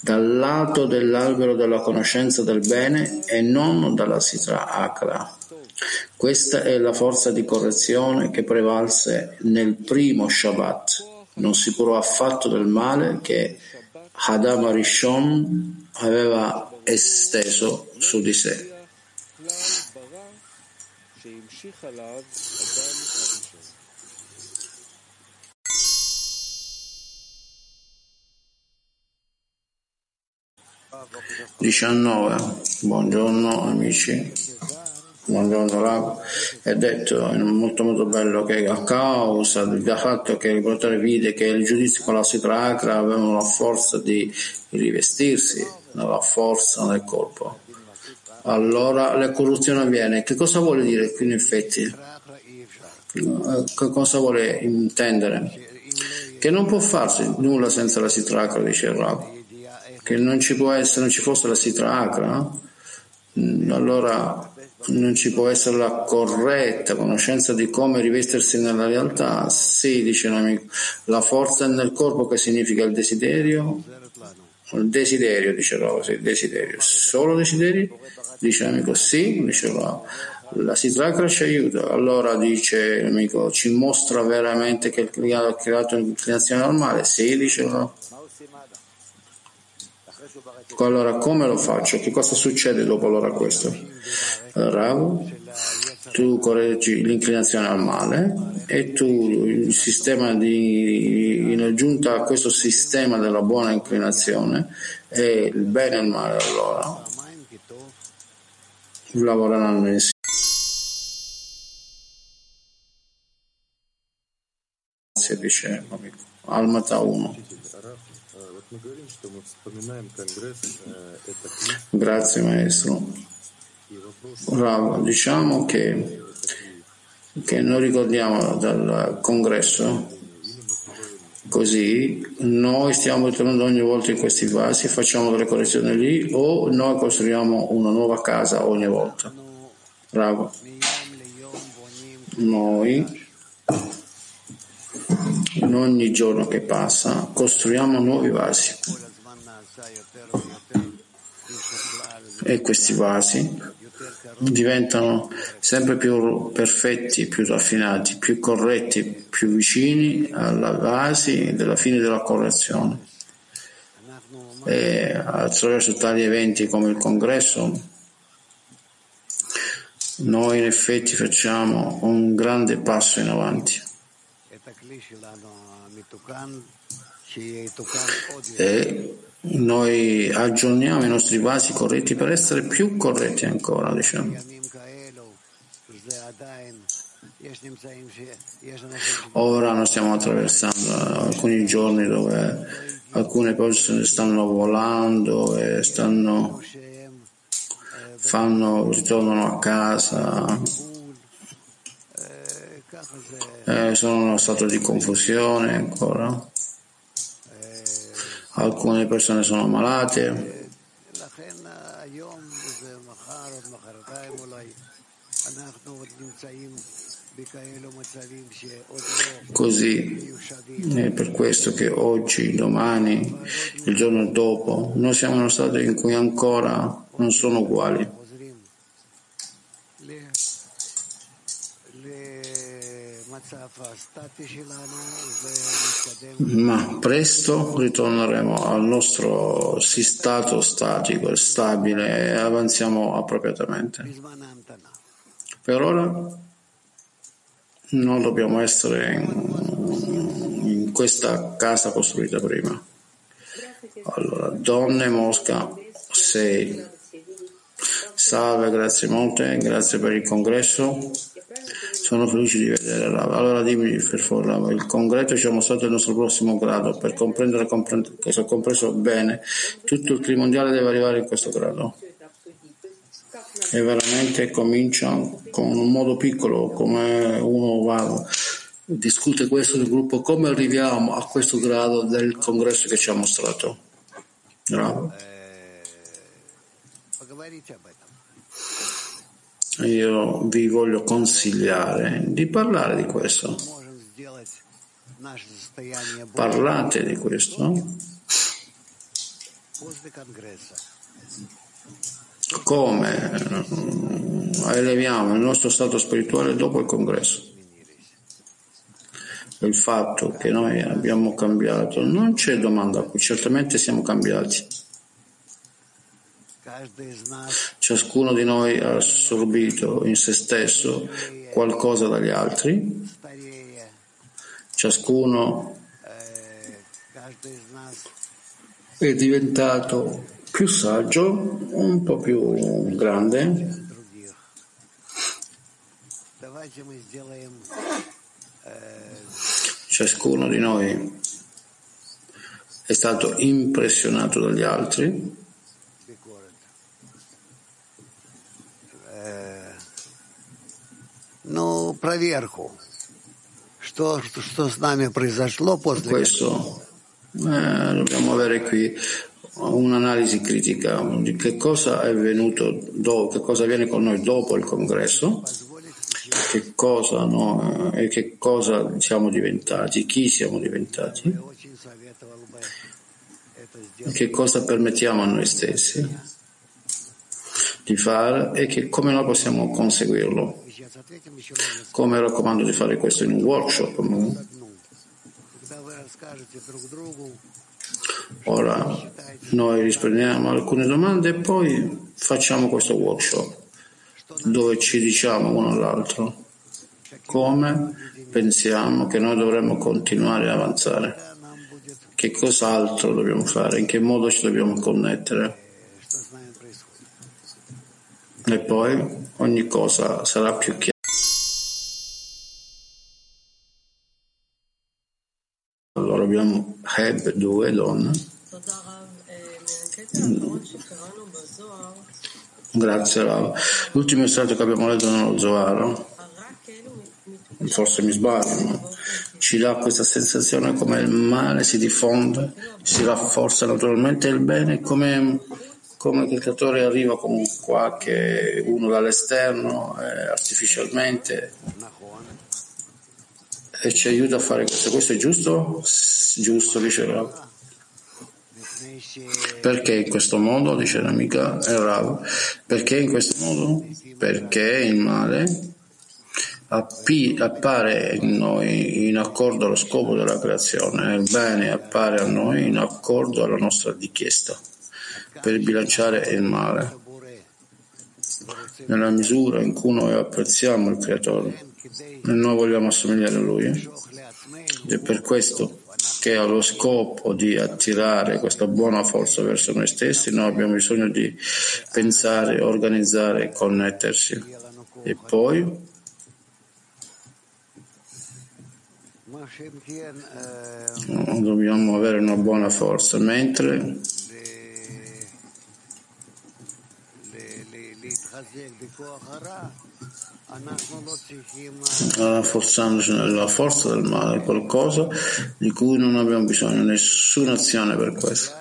S3: dal lato dell'albero della conoscenza del bene e non dalla Sitra Akra. Questa è la forza di correzione che prevalse nel primo Shabbat. Non si curò affatto del male che Hadam Arishon aveva esteso su di sé. 19. Buongiorno amici, buongiorno Rav. È detto un molto molto bello che a causa del fatto che il portatore vide che il giudizio con la Akra avevano la forza di rivestirsi nella forza del corpo. Allora la corruzione avviene. Che cosa vuole dire qui in effetti? Che cosa vuole intendere? Che non può farsi nulla senza la Sitra Akra, dice il Rav che non ci può essere, non ci fosse la Sitra Akra, mm, allora non ci può essere la corretta conoscenza di come rivestirsi nella realtà? Sì, dice l'amico. La forza nel corpo che significa il desiderio? Il desiderio, dice Rava, sì, desiderio. Solo desiderio? Dice l'amico, sì, dice Rava. La Sitrakra ci aiuta. Allora dice l'amico, ci mostra veramente che il ha creato un'inclinazione normale? Sì, dice Rava. Allora come lo faccio? Che cosa succede dopo allora questo? Rav, tu correggi l'inclinazione al male e tu il sistema di in aggiunta a questo sistema della buona inclinazione e il bene e il male allora lavoreranno insieme. dice Almata 1 Grazie maestro. Bravo, diciamo che, che noi ricordiamo dal congresso così noi stiamo ritornando ogni volta in questi vasi, facciamo delle correzioni lì o noi costruiamo una nuova casa ogni volta. Bravo. Noi in ogni giorno che passa costruiamo nuovi vasi e questi vasi diventano sempre più perfetti, più raffinati, più corretti, più vicini alla vasi della fine della correzione. E attraverso tali eventi come il congresso noi in effetti facciamo un grande passo in avanti. E noi aggiorniamo i nostri vasi corretti per essere più corretti ancora, diciamo. Ora noi stiamo attraversando alcuni giorni dove alcune persone stanno volando e stanno fanno, ritornano a casa eh, sono in uno stato di confusione ancora. Alcune persone sono malate. Così è per questo che oggi, domani, il giorno dopo, noi siamo in uno stato in cui ancora non sono uguali. Ma presto ritorneremo al nostro stato statico e stabile e avanziamo appropriatamente. Per ora non dobbiamo essere in, in questa casa costruita prima. Allora, donne Mosca 6. Salve, grazie molte, grazie per il congresso. Sono felice di vedere Rav. Allora dimmi per favore, il congresso ci ha mostrato il nostro prossimo grado. Per comprendere cosa ho compreso bene, tutto il clima mondiale deve arrivare in questo grado. E veramente comincia con un modo piccolo, come uno va, discute questo nel gruppo, come arriviamo a questo grado del congresso che ci ha mostrato. Bravo. Io vi voglio consigliare di parlare di questo. Parlate di questo. Come eleviamo il nostro stato spirituale dopo il congresso? Il fatto che noi abbiamo cambiato, non c'è domanda qui, certamente siamo cambiati. Ciascuno di noi ha assorbito in se stesso qualcosa dagli altri, ciascuno è diventato più saggio, un po' più grande. Ciascuno di noi è stato impressionato dagli altri Questo eh, dobbiamo avere qui un'analisi critica. Di che cosa è venuto dopo, che cosa avviene con noi dopo il congresso, che cosa no, e che cosa siamo diventati, chi siamo diventati, che cosa permettiamo a noi stessi di fare e che, come noi possiamo conseguirlo. Come raccomando di fare questo in un workshop. Ora noi rispondiamo a alcune domande e poi facciamo questo workshop dove ci diciamo uno all'altro come pensiamo che noi dovremmo continuare ad avanzare, che cos'altro dobbiamo fare, in che modo ci dobbiamo connettere. E poi ogni cosa sarà più chiara. Allora abbiamo Heb, due donne. Grazie Rav. L'ultimo estratto che abbiamo letto nello Zohar, forse mi sbaglio, ma ci dà questa sensazione come il male si diffonde, si rafforza naturalmente il bene, come, come il creatore arriva con qualche uno dall'esterno eh, artificialmente e ci aiuta a fare questo. Questo è giusto? Giusto, dice Rav. Perché in questo modo, dice l'amica Rav, perché in questo modo? Perché il male appare in noi in accordo allo scopo della creazione, il bene appare a noi in accordo alla nostra richiesta per bilanciare il male. Nella misura in cui noi apprezziamo il creatore e noi vogliamo assomigliare a lui, ed è per questo che ha lo scopo di attirare questa buona forza verso noi stessi, noi abbiamo bisogno di pensare, organizzare, connettersi. E poi dobbiamo avere una buona forza, mentre rafforzandoci nella forza del male, qualcosa di cui non abbiamo bisogno, nessuna azione per questo.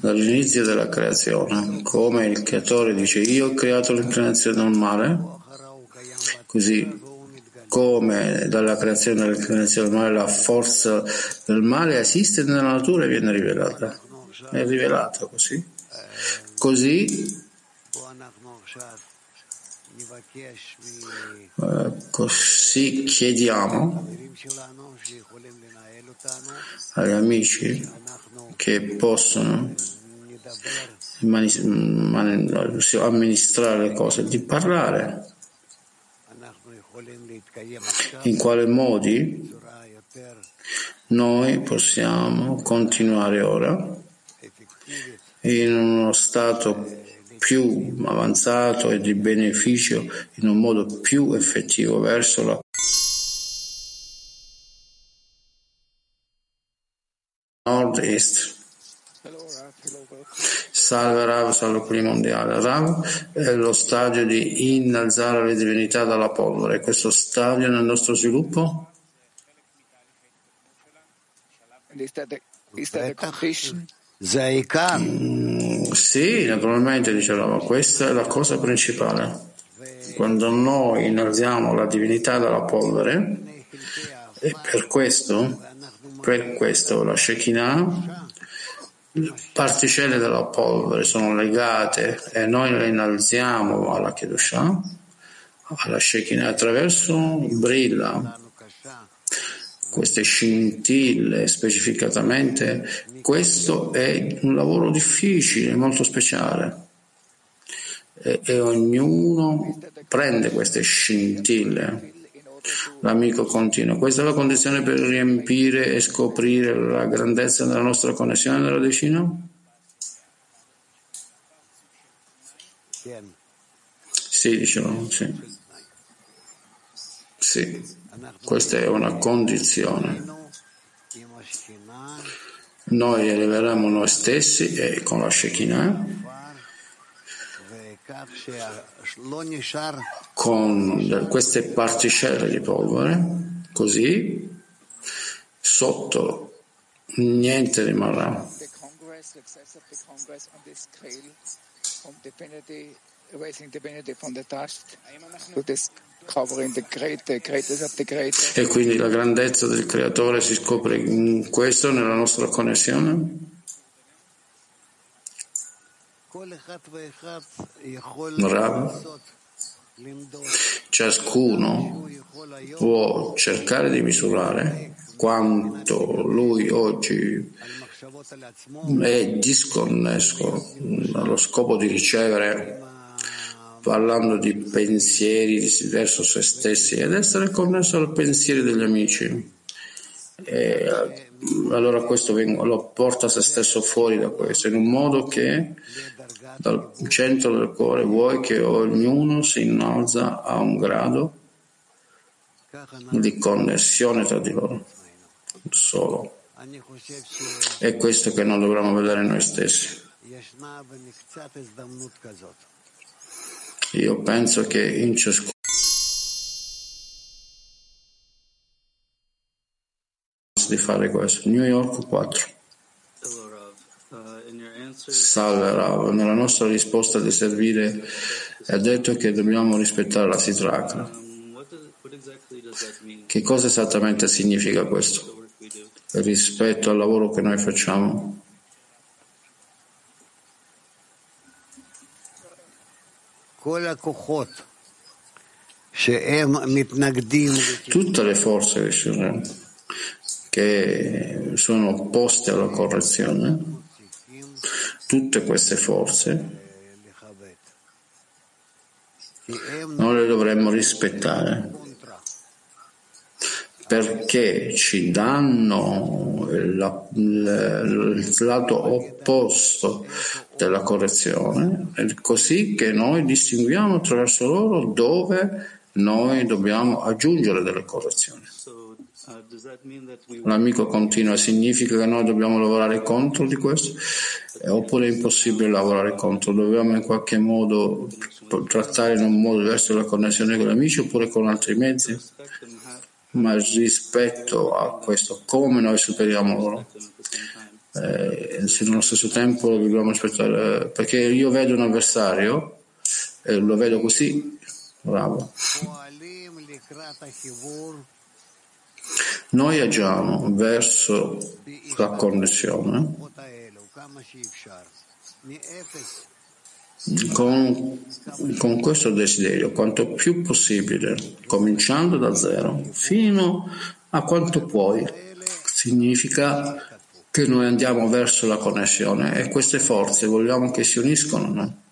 S3: Dall'inizio della creazione, come il creatore dice io ho creato l'inclinazione del male, così come dalla creazione dell'inclinazione del male la forza del male esiste nella natura e viene rivelata. È rivelata così. Così? Eh, così chiediamo agli amici che possono amministrare le cose, di parlare. In quale modi? Noi possiamo continuare ora in uno stato più avanzato e di beneficio in un modo più effettivo verso la nord-est. Salve Rav, salve quelli mondiale. Rav è lo stadio di innalzare le divinità dalla polvere. Questo stadio nel nostro sviluppo? Mm, sì, naturalmente dicevamo, questa è la cosa principale. Quando noi innalziamo la divinità dalla polvere, e per questo, per questo la Shekinah particelle della polvere sono legate e noi le innalziamo alla Kedushah, alla Shekinah attraverso brilla queste scintille specificatamente, questo è un lavoro difficile, molto speciale e, e ognuno prende queste scintille L'amico continua. Questa è la condizione per riempire e scoprire la grandezza della nostra connessione nella decina? Sì, dicevamo, sì. Sì, questa è una condizione. Noi eleveremo noi stessi e con la Shekinah con queste particelle di polvere, così sotto niente rimarrà. E quindi la grandezza del creatore si scopre in questo, nella nostra connessione? Rav, ciascuno può cercare di misurare quanto lui oggi è disconnesso allo scopo di ricevere parlando di pensieri verso se stessi ed essere connesso al pensiero degli amici. E eh, allora questo lo porta se stesso fuori da questo, in un modo che dal centro del cuore vuoi che ognuno si innalza a un grado di connessione tra di loro, solo. È questo che non dovremmo vedere noi stessi. Io penso che in ciascuno di fare questo. New York 4.
S4: Hello, Rav. Uh, in your answer,
S3: Salve Rav, nella nostra risposta di servire è detto che dobbiamo rispettare la
S4: mean?
S3: Che cosa esattamente significa questo rispetto al lavoro che noi facciamo? Tutte le forze che sono opposte alla correzione, tutte queste forze noi le dovremmo rispettare perché ci danno la, la, il lato opposto della correzione, è così che noi distinguiamo attraverso loro dove noi dobbiamo aggiungere delle correzioni.
S4: Uh,
S3: L'amico continua, significa che noi dobbiamo lavorare contro di questo? Eh, Oppure è impossibile lavorare contro? Dobbiamo in qualche modo trattare in un modo diverso la connessione con gli amici oppure con altri mezzi? Ma rispetto a questo, come noi superiamo loro? eh, se nello stesso tempo dobbiamo aspettare, eh, perché io vedo un avversario, eh, lo vedo così, bravo. Noi agiamo verso la connessione con, con, questo desiderio, quanto più possibile, cominciando da zero, fino a quanto puoi. Significa che noi andiamo verso la connessione e queste forze vogliamo che si uniscono. No?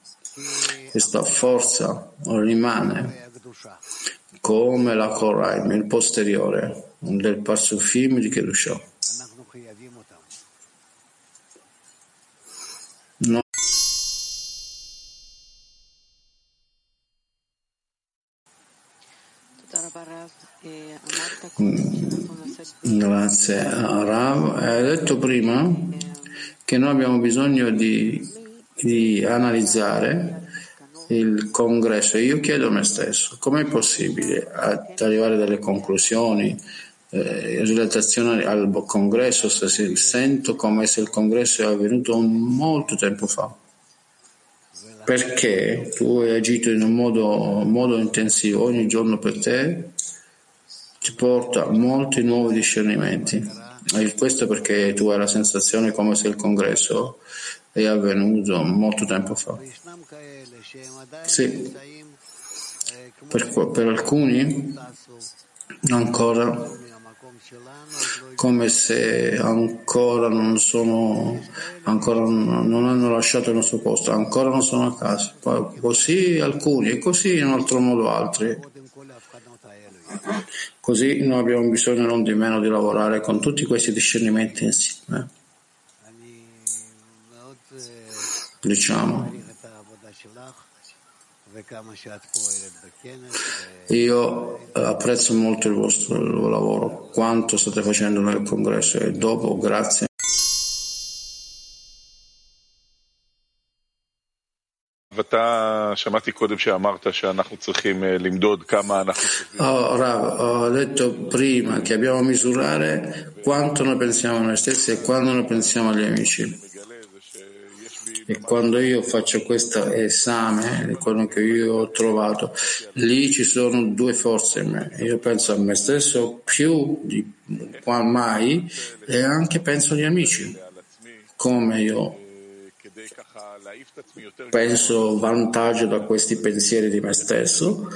S3: Questa forza rimane come la Koraim, il posteriore del Parsufim di
S5: Kedushah.
S3: Grazie a Rav. Hai detto prima che noi abbiamo bisogno di, di analizzare il congresso. Io chiedo a me stesso, com'è possibile arrivare a delle conclusioni eh, in relazione al congresso se sento come se il congresso è avvenuto molto tempo fa? perché tu hai agito in un modo, modo intensivo ogni giorno per te, ti porta molti nuovi discernimenti. E questo perché tu hai la sensazione come se il congresso è avvenuto molto tempo fa. Sì, per, per alcuni ancora come se ancora non sono, ancora non hanno lasciato il nostro posto, ancora non sono a casa. Così alcuni e così in un altro modo altri. Così noi abbiamo bisogno non di meno di lavorare con tutti questi discernimenti insieme.
S6: Eh.
S3: Diciamo. Io eh, apprezzo molto il vostro lavoro, quanto state facendo nel congresso e dopo grazie.
S7: ואתה, שמעתי קודם שאמרת שאנחנו צריכים אה, למדוד כמה אנחנו טובים.
S3: Oh, Rav, ho detto prima che dobbiamo misurare quanto noi pensiamo a noi stessi e quando noi pensiamo agli amici. E quando io faccio questo esame, quello che io ho trovato, lì ci sono due forze in me. Io penso a me stesso più di qua mai e anche penso agli amici, come io penso vantaggio da questi pensieri di me stesso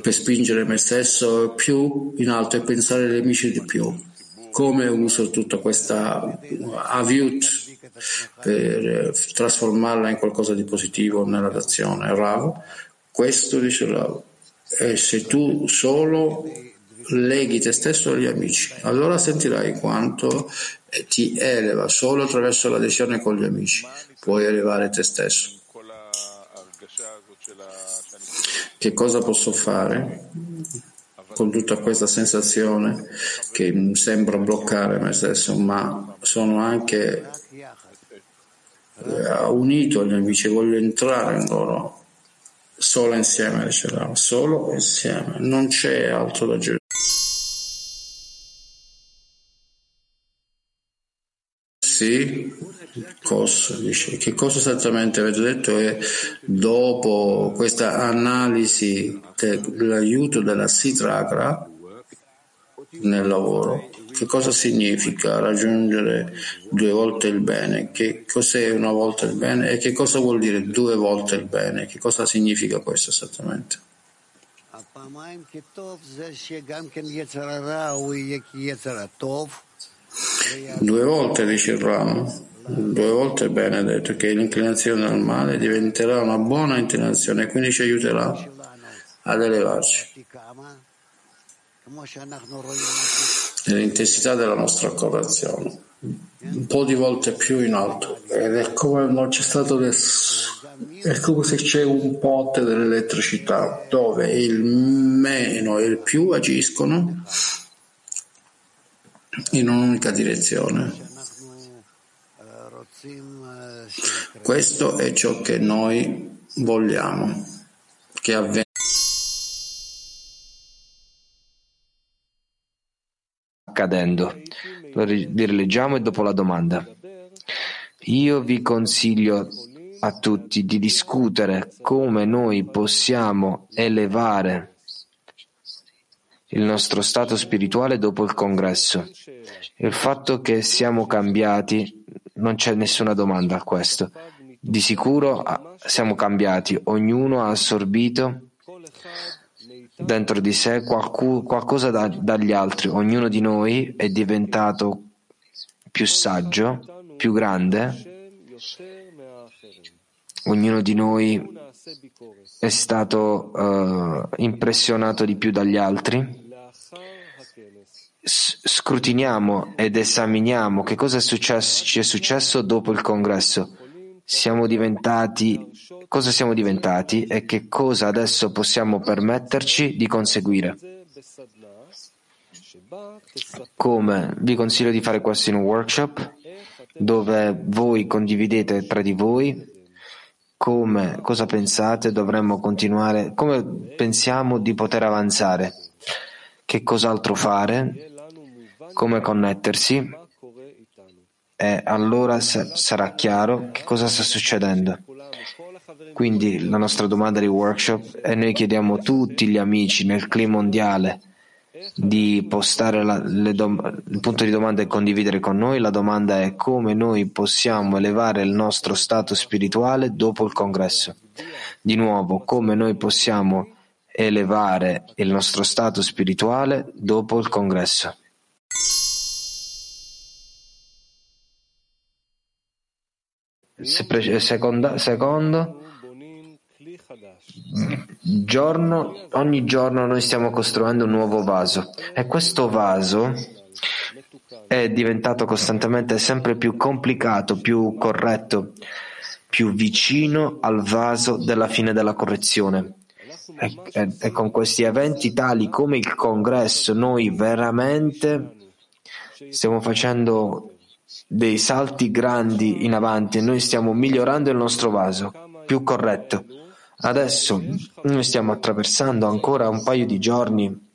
S3: per spingere me stesso più in alto e pensare agli amici di più come uso tutta questa uh, aviut per eh, trasformarla in qualcosa di positivo nella d'azione. Rav, questo dice Rav, e eh, se tu solo leghi te stesso agli amici, allora sentirai quanto eh, ti eleva solo attraverso l'adesione con gli amici, puoi elevare te stesso. Che cosa posso fare con tutta questa sensazione che mm, sembra bloccare me stesso, ma sono anche eh, unito agli amici, voglio entrare in loro solo insieme, Rav, solo insieme, non c'è altro da aggiungere. Sì, cosa, dice, che cosa esattamente avete detto? È dopo questa analisi dell'aiuto della Sitragra nel lavoro, che cosa significa raggiungere due volte il bene? Che cos'è una volta il bene? E che cosa vuol dire due volte il bene? Che cosa significa questo esattamente? Due volte dice il ramo, due volte bene detto che l'inclinazione al male diventerà una buona inclinazione e quindi ci aiuterà ad elevarci nell'intensità della nostra colazione, un po' di volte più in alto, ed è come non c'è stato nessuno è come se c'è un ponte dell'elettricità dove il meno e il più agiscono in un'unica direzione. Questo è ciò che noi vogliamo che avvenga.
S8: Accadendo. Lo rileggiamo e dopo la domanda. Io vi consiglio a tutti di discutere come noi possiamo elevare il nostro stato spirituale dopo il congresso. Il fatto che siamo cambiati, non c'è nessuna domanda a questo. Di sicuro ah, siamo cambiati, ognuno ha assorbito dentro di sé qualcu- qualcosa da- dagli altri, ognuno di noi è diventato più saggio, più grande, ognuno di noi è stato eh, impressionato di più dagli altri. S- scrutiniamo ed esaminiamo che cosa è successo, ci è successo dopo il congresso. Siamo diventati, cosa siamo diventati e che cosa adesso possiamo permetterci di conseguire. Come vi consiglio di fare questo in un workshop dove voi condividete tra di voi come, cosa pensate, dovremmo continuare, come pensiamo di poter avanzare, che cos'altro fare, come connettersi e allora sa- sarà chiaro che cosa sta succedendo. Quindi la nostra domanda di workshop e noi chiediamo a tutti gli amici nel clima mondiale di postare la- dom- il punto di domanda e condividere con noi. La domanda è come noi possiamo elevare il nostro stato spirituale dopo il congresso. Di nuovo, come noi possiamo elevare il nostro stato spirituale dopo il congresso. Se seconda- secondo, giorno, ogni giorno noi stiamo costruendo un nuovo vaso e questo vaso è diventato costantemente sempre più complicato, più corretto, più vicino al vaso della fine della correzione. E, e- e con questi eventi tali come il congresso noi veramente stiamo facendo dei salti grandi in avanti e noi stiamo migliorando il nostro vaso. più corretto. Adesso noi stiamo attraversando ancora un paio di giorni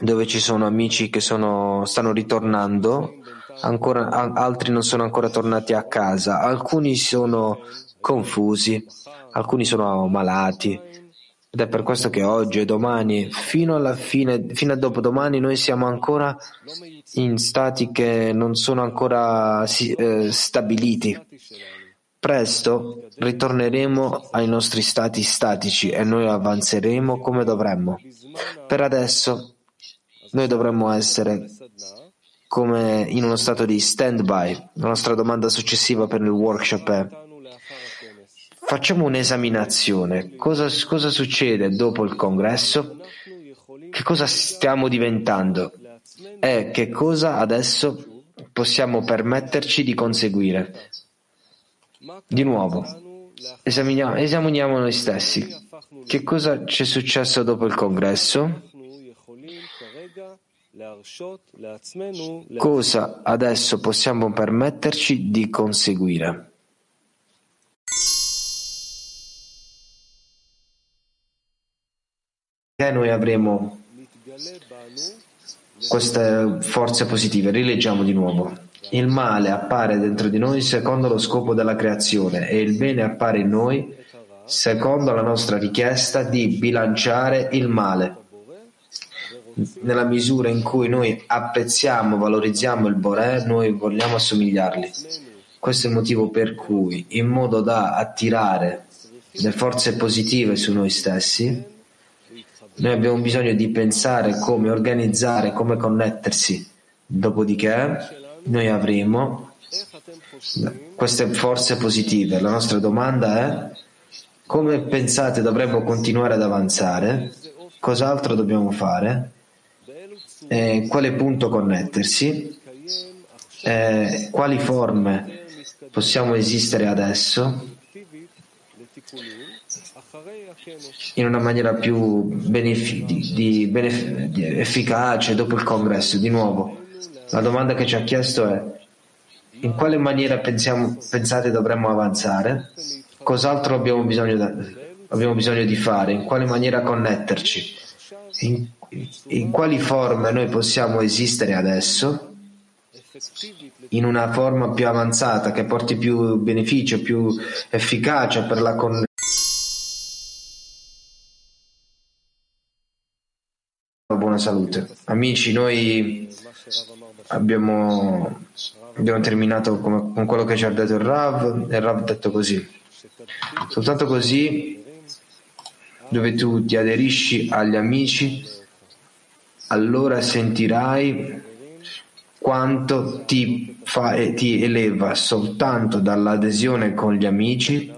S8: dove ci sono amici che sono, stanno ritornando, ancora, altri non sono ancora tornati a casa, alcuni sono confusi, alcuni sono malati. Ed è per questo che oggi e domani, fino alla fine, fino a dopodomani, noi siamo ancora in stati che non sono ancora eh, stabiliti. Presto ritorneremo ai nostri stati statici e noi avanzeremo come dovremmo. Per adesso noi dovremmo essere come in uno stato di stand-by. La nostra domanda successiva per il workshop è facciamo un'esaminazione. Cosa, cosa succede dopo il congresso? Che cosa stiamo diventando? E che cosa adesso possiamo permetterci di conseguire? Di nuovo, esaminiamo, esaminiamo noi stessi. Che cosa ci è successo dopo il congresso? Cosa adesso possiamo permetterci di conseguire? Che noi avremo queste forze positive. Rileggiamo di nuovo. Il male appare dentro di noi secondo lo scopo della creazione e il bene appare in noi secondo la nostra richiesta di bilanciare il male. Nella misura in cui noi apprezziamo, valorizziamo il Boré, noi vogliamo assomigliarli. Questo è il motivo per cui, in modo da attirare le forze positive su noi stessi, noi abbiamo bisogno di pensare come organizzare, come connettersi. Dopodiché, noi avremo queste forze positive. La nostra domanda è come pensate dovremmo continuare ad avanzare? Cos'altro dobbiamo fare? Eh, quale punto connettersi? Eh, quali forme possiamo esistere adesso in una maniera più benefi- di, di, benef- di efficace dopo il congresso? Di nuovo, la domanda che ci ha chiesto è in quale maniera pensiamo, pensate dovremmo avanzare? Cos'altro abbiamo bisogno, da, abbiamo bisogno di fare? In quale maniera connetterci? In, in quali forme noi possiamo esistere adesso? In una forma più avanzata che porti più beneficio, più efficacia per la connessione. Buona salute. Amici, noi abbiamo, abbiamo terminato con, con, quello che ci ha detto il Rav e il Rav ha detto così. Soltanto così, dove tu ti aderisci agli amici, allora sentirai quanto ti, fa, ti eleva soltanto dall'adesione con gli amici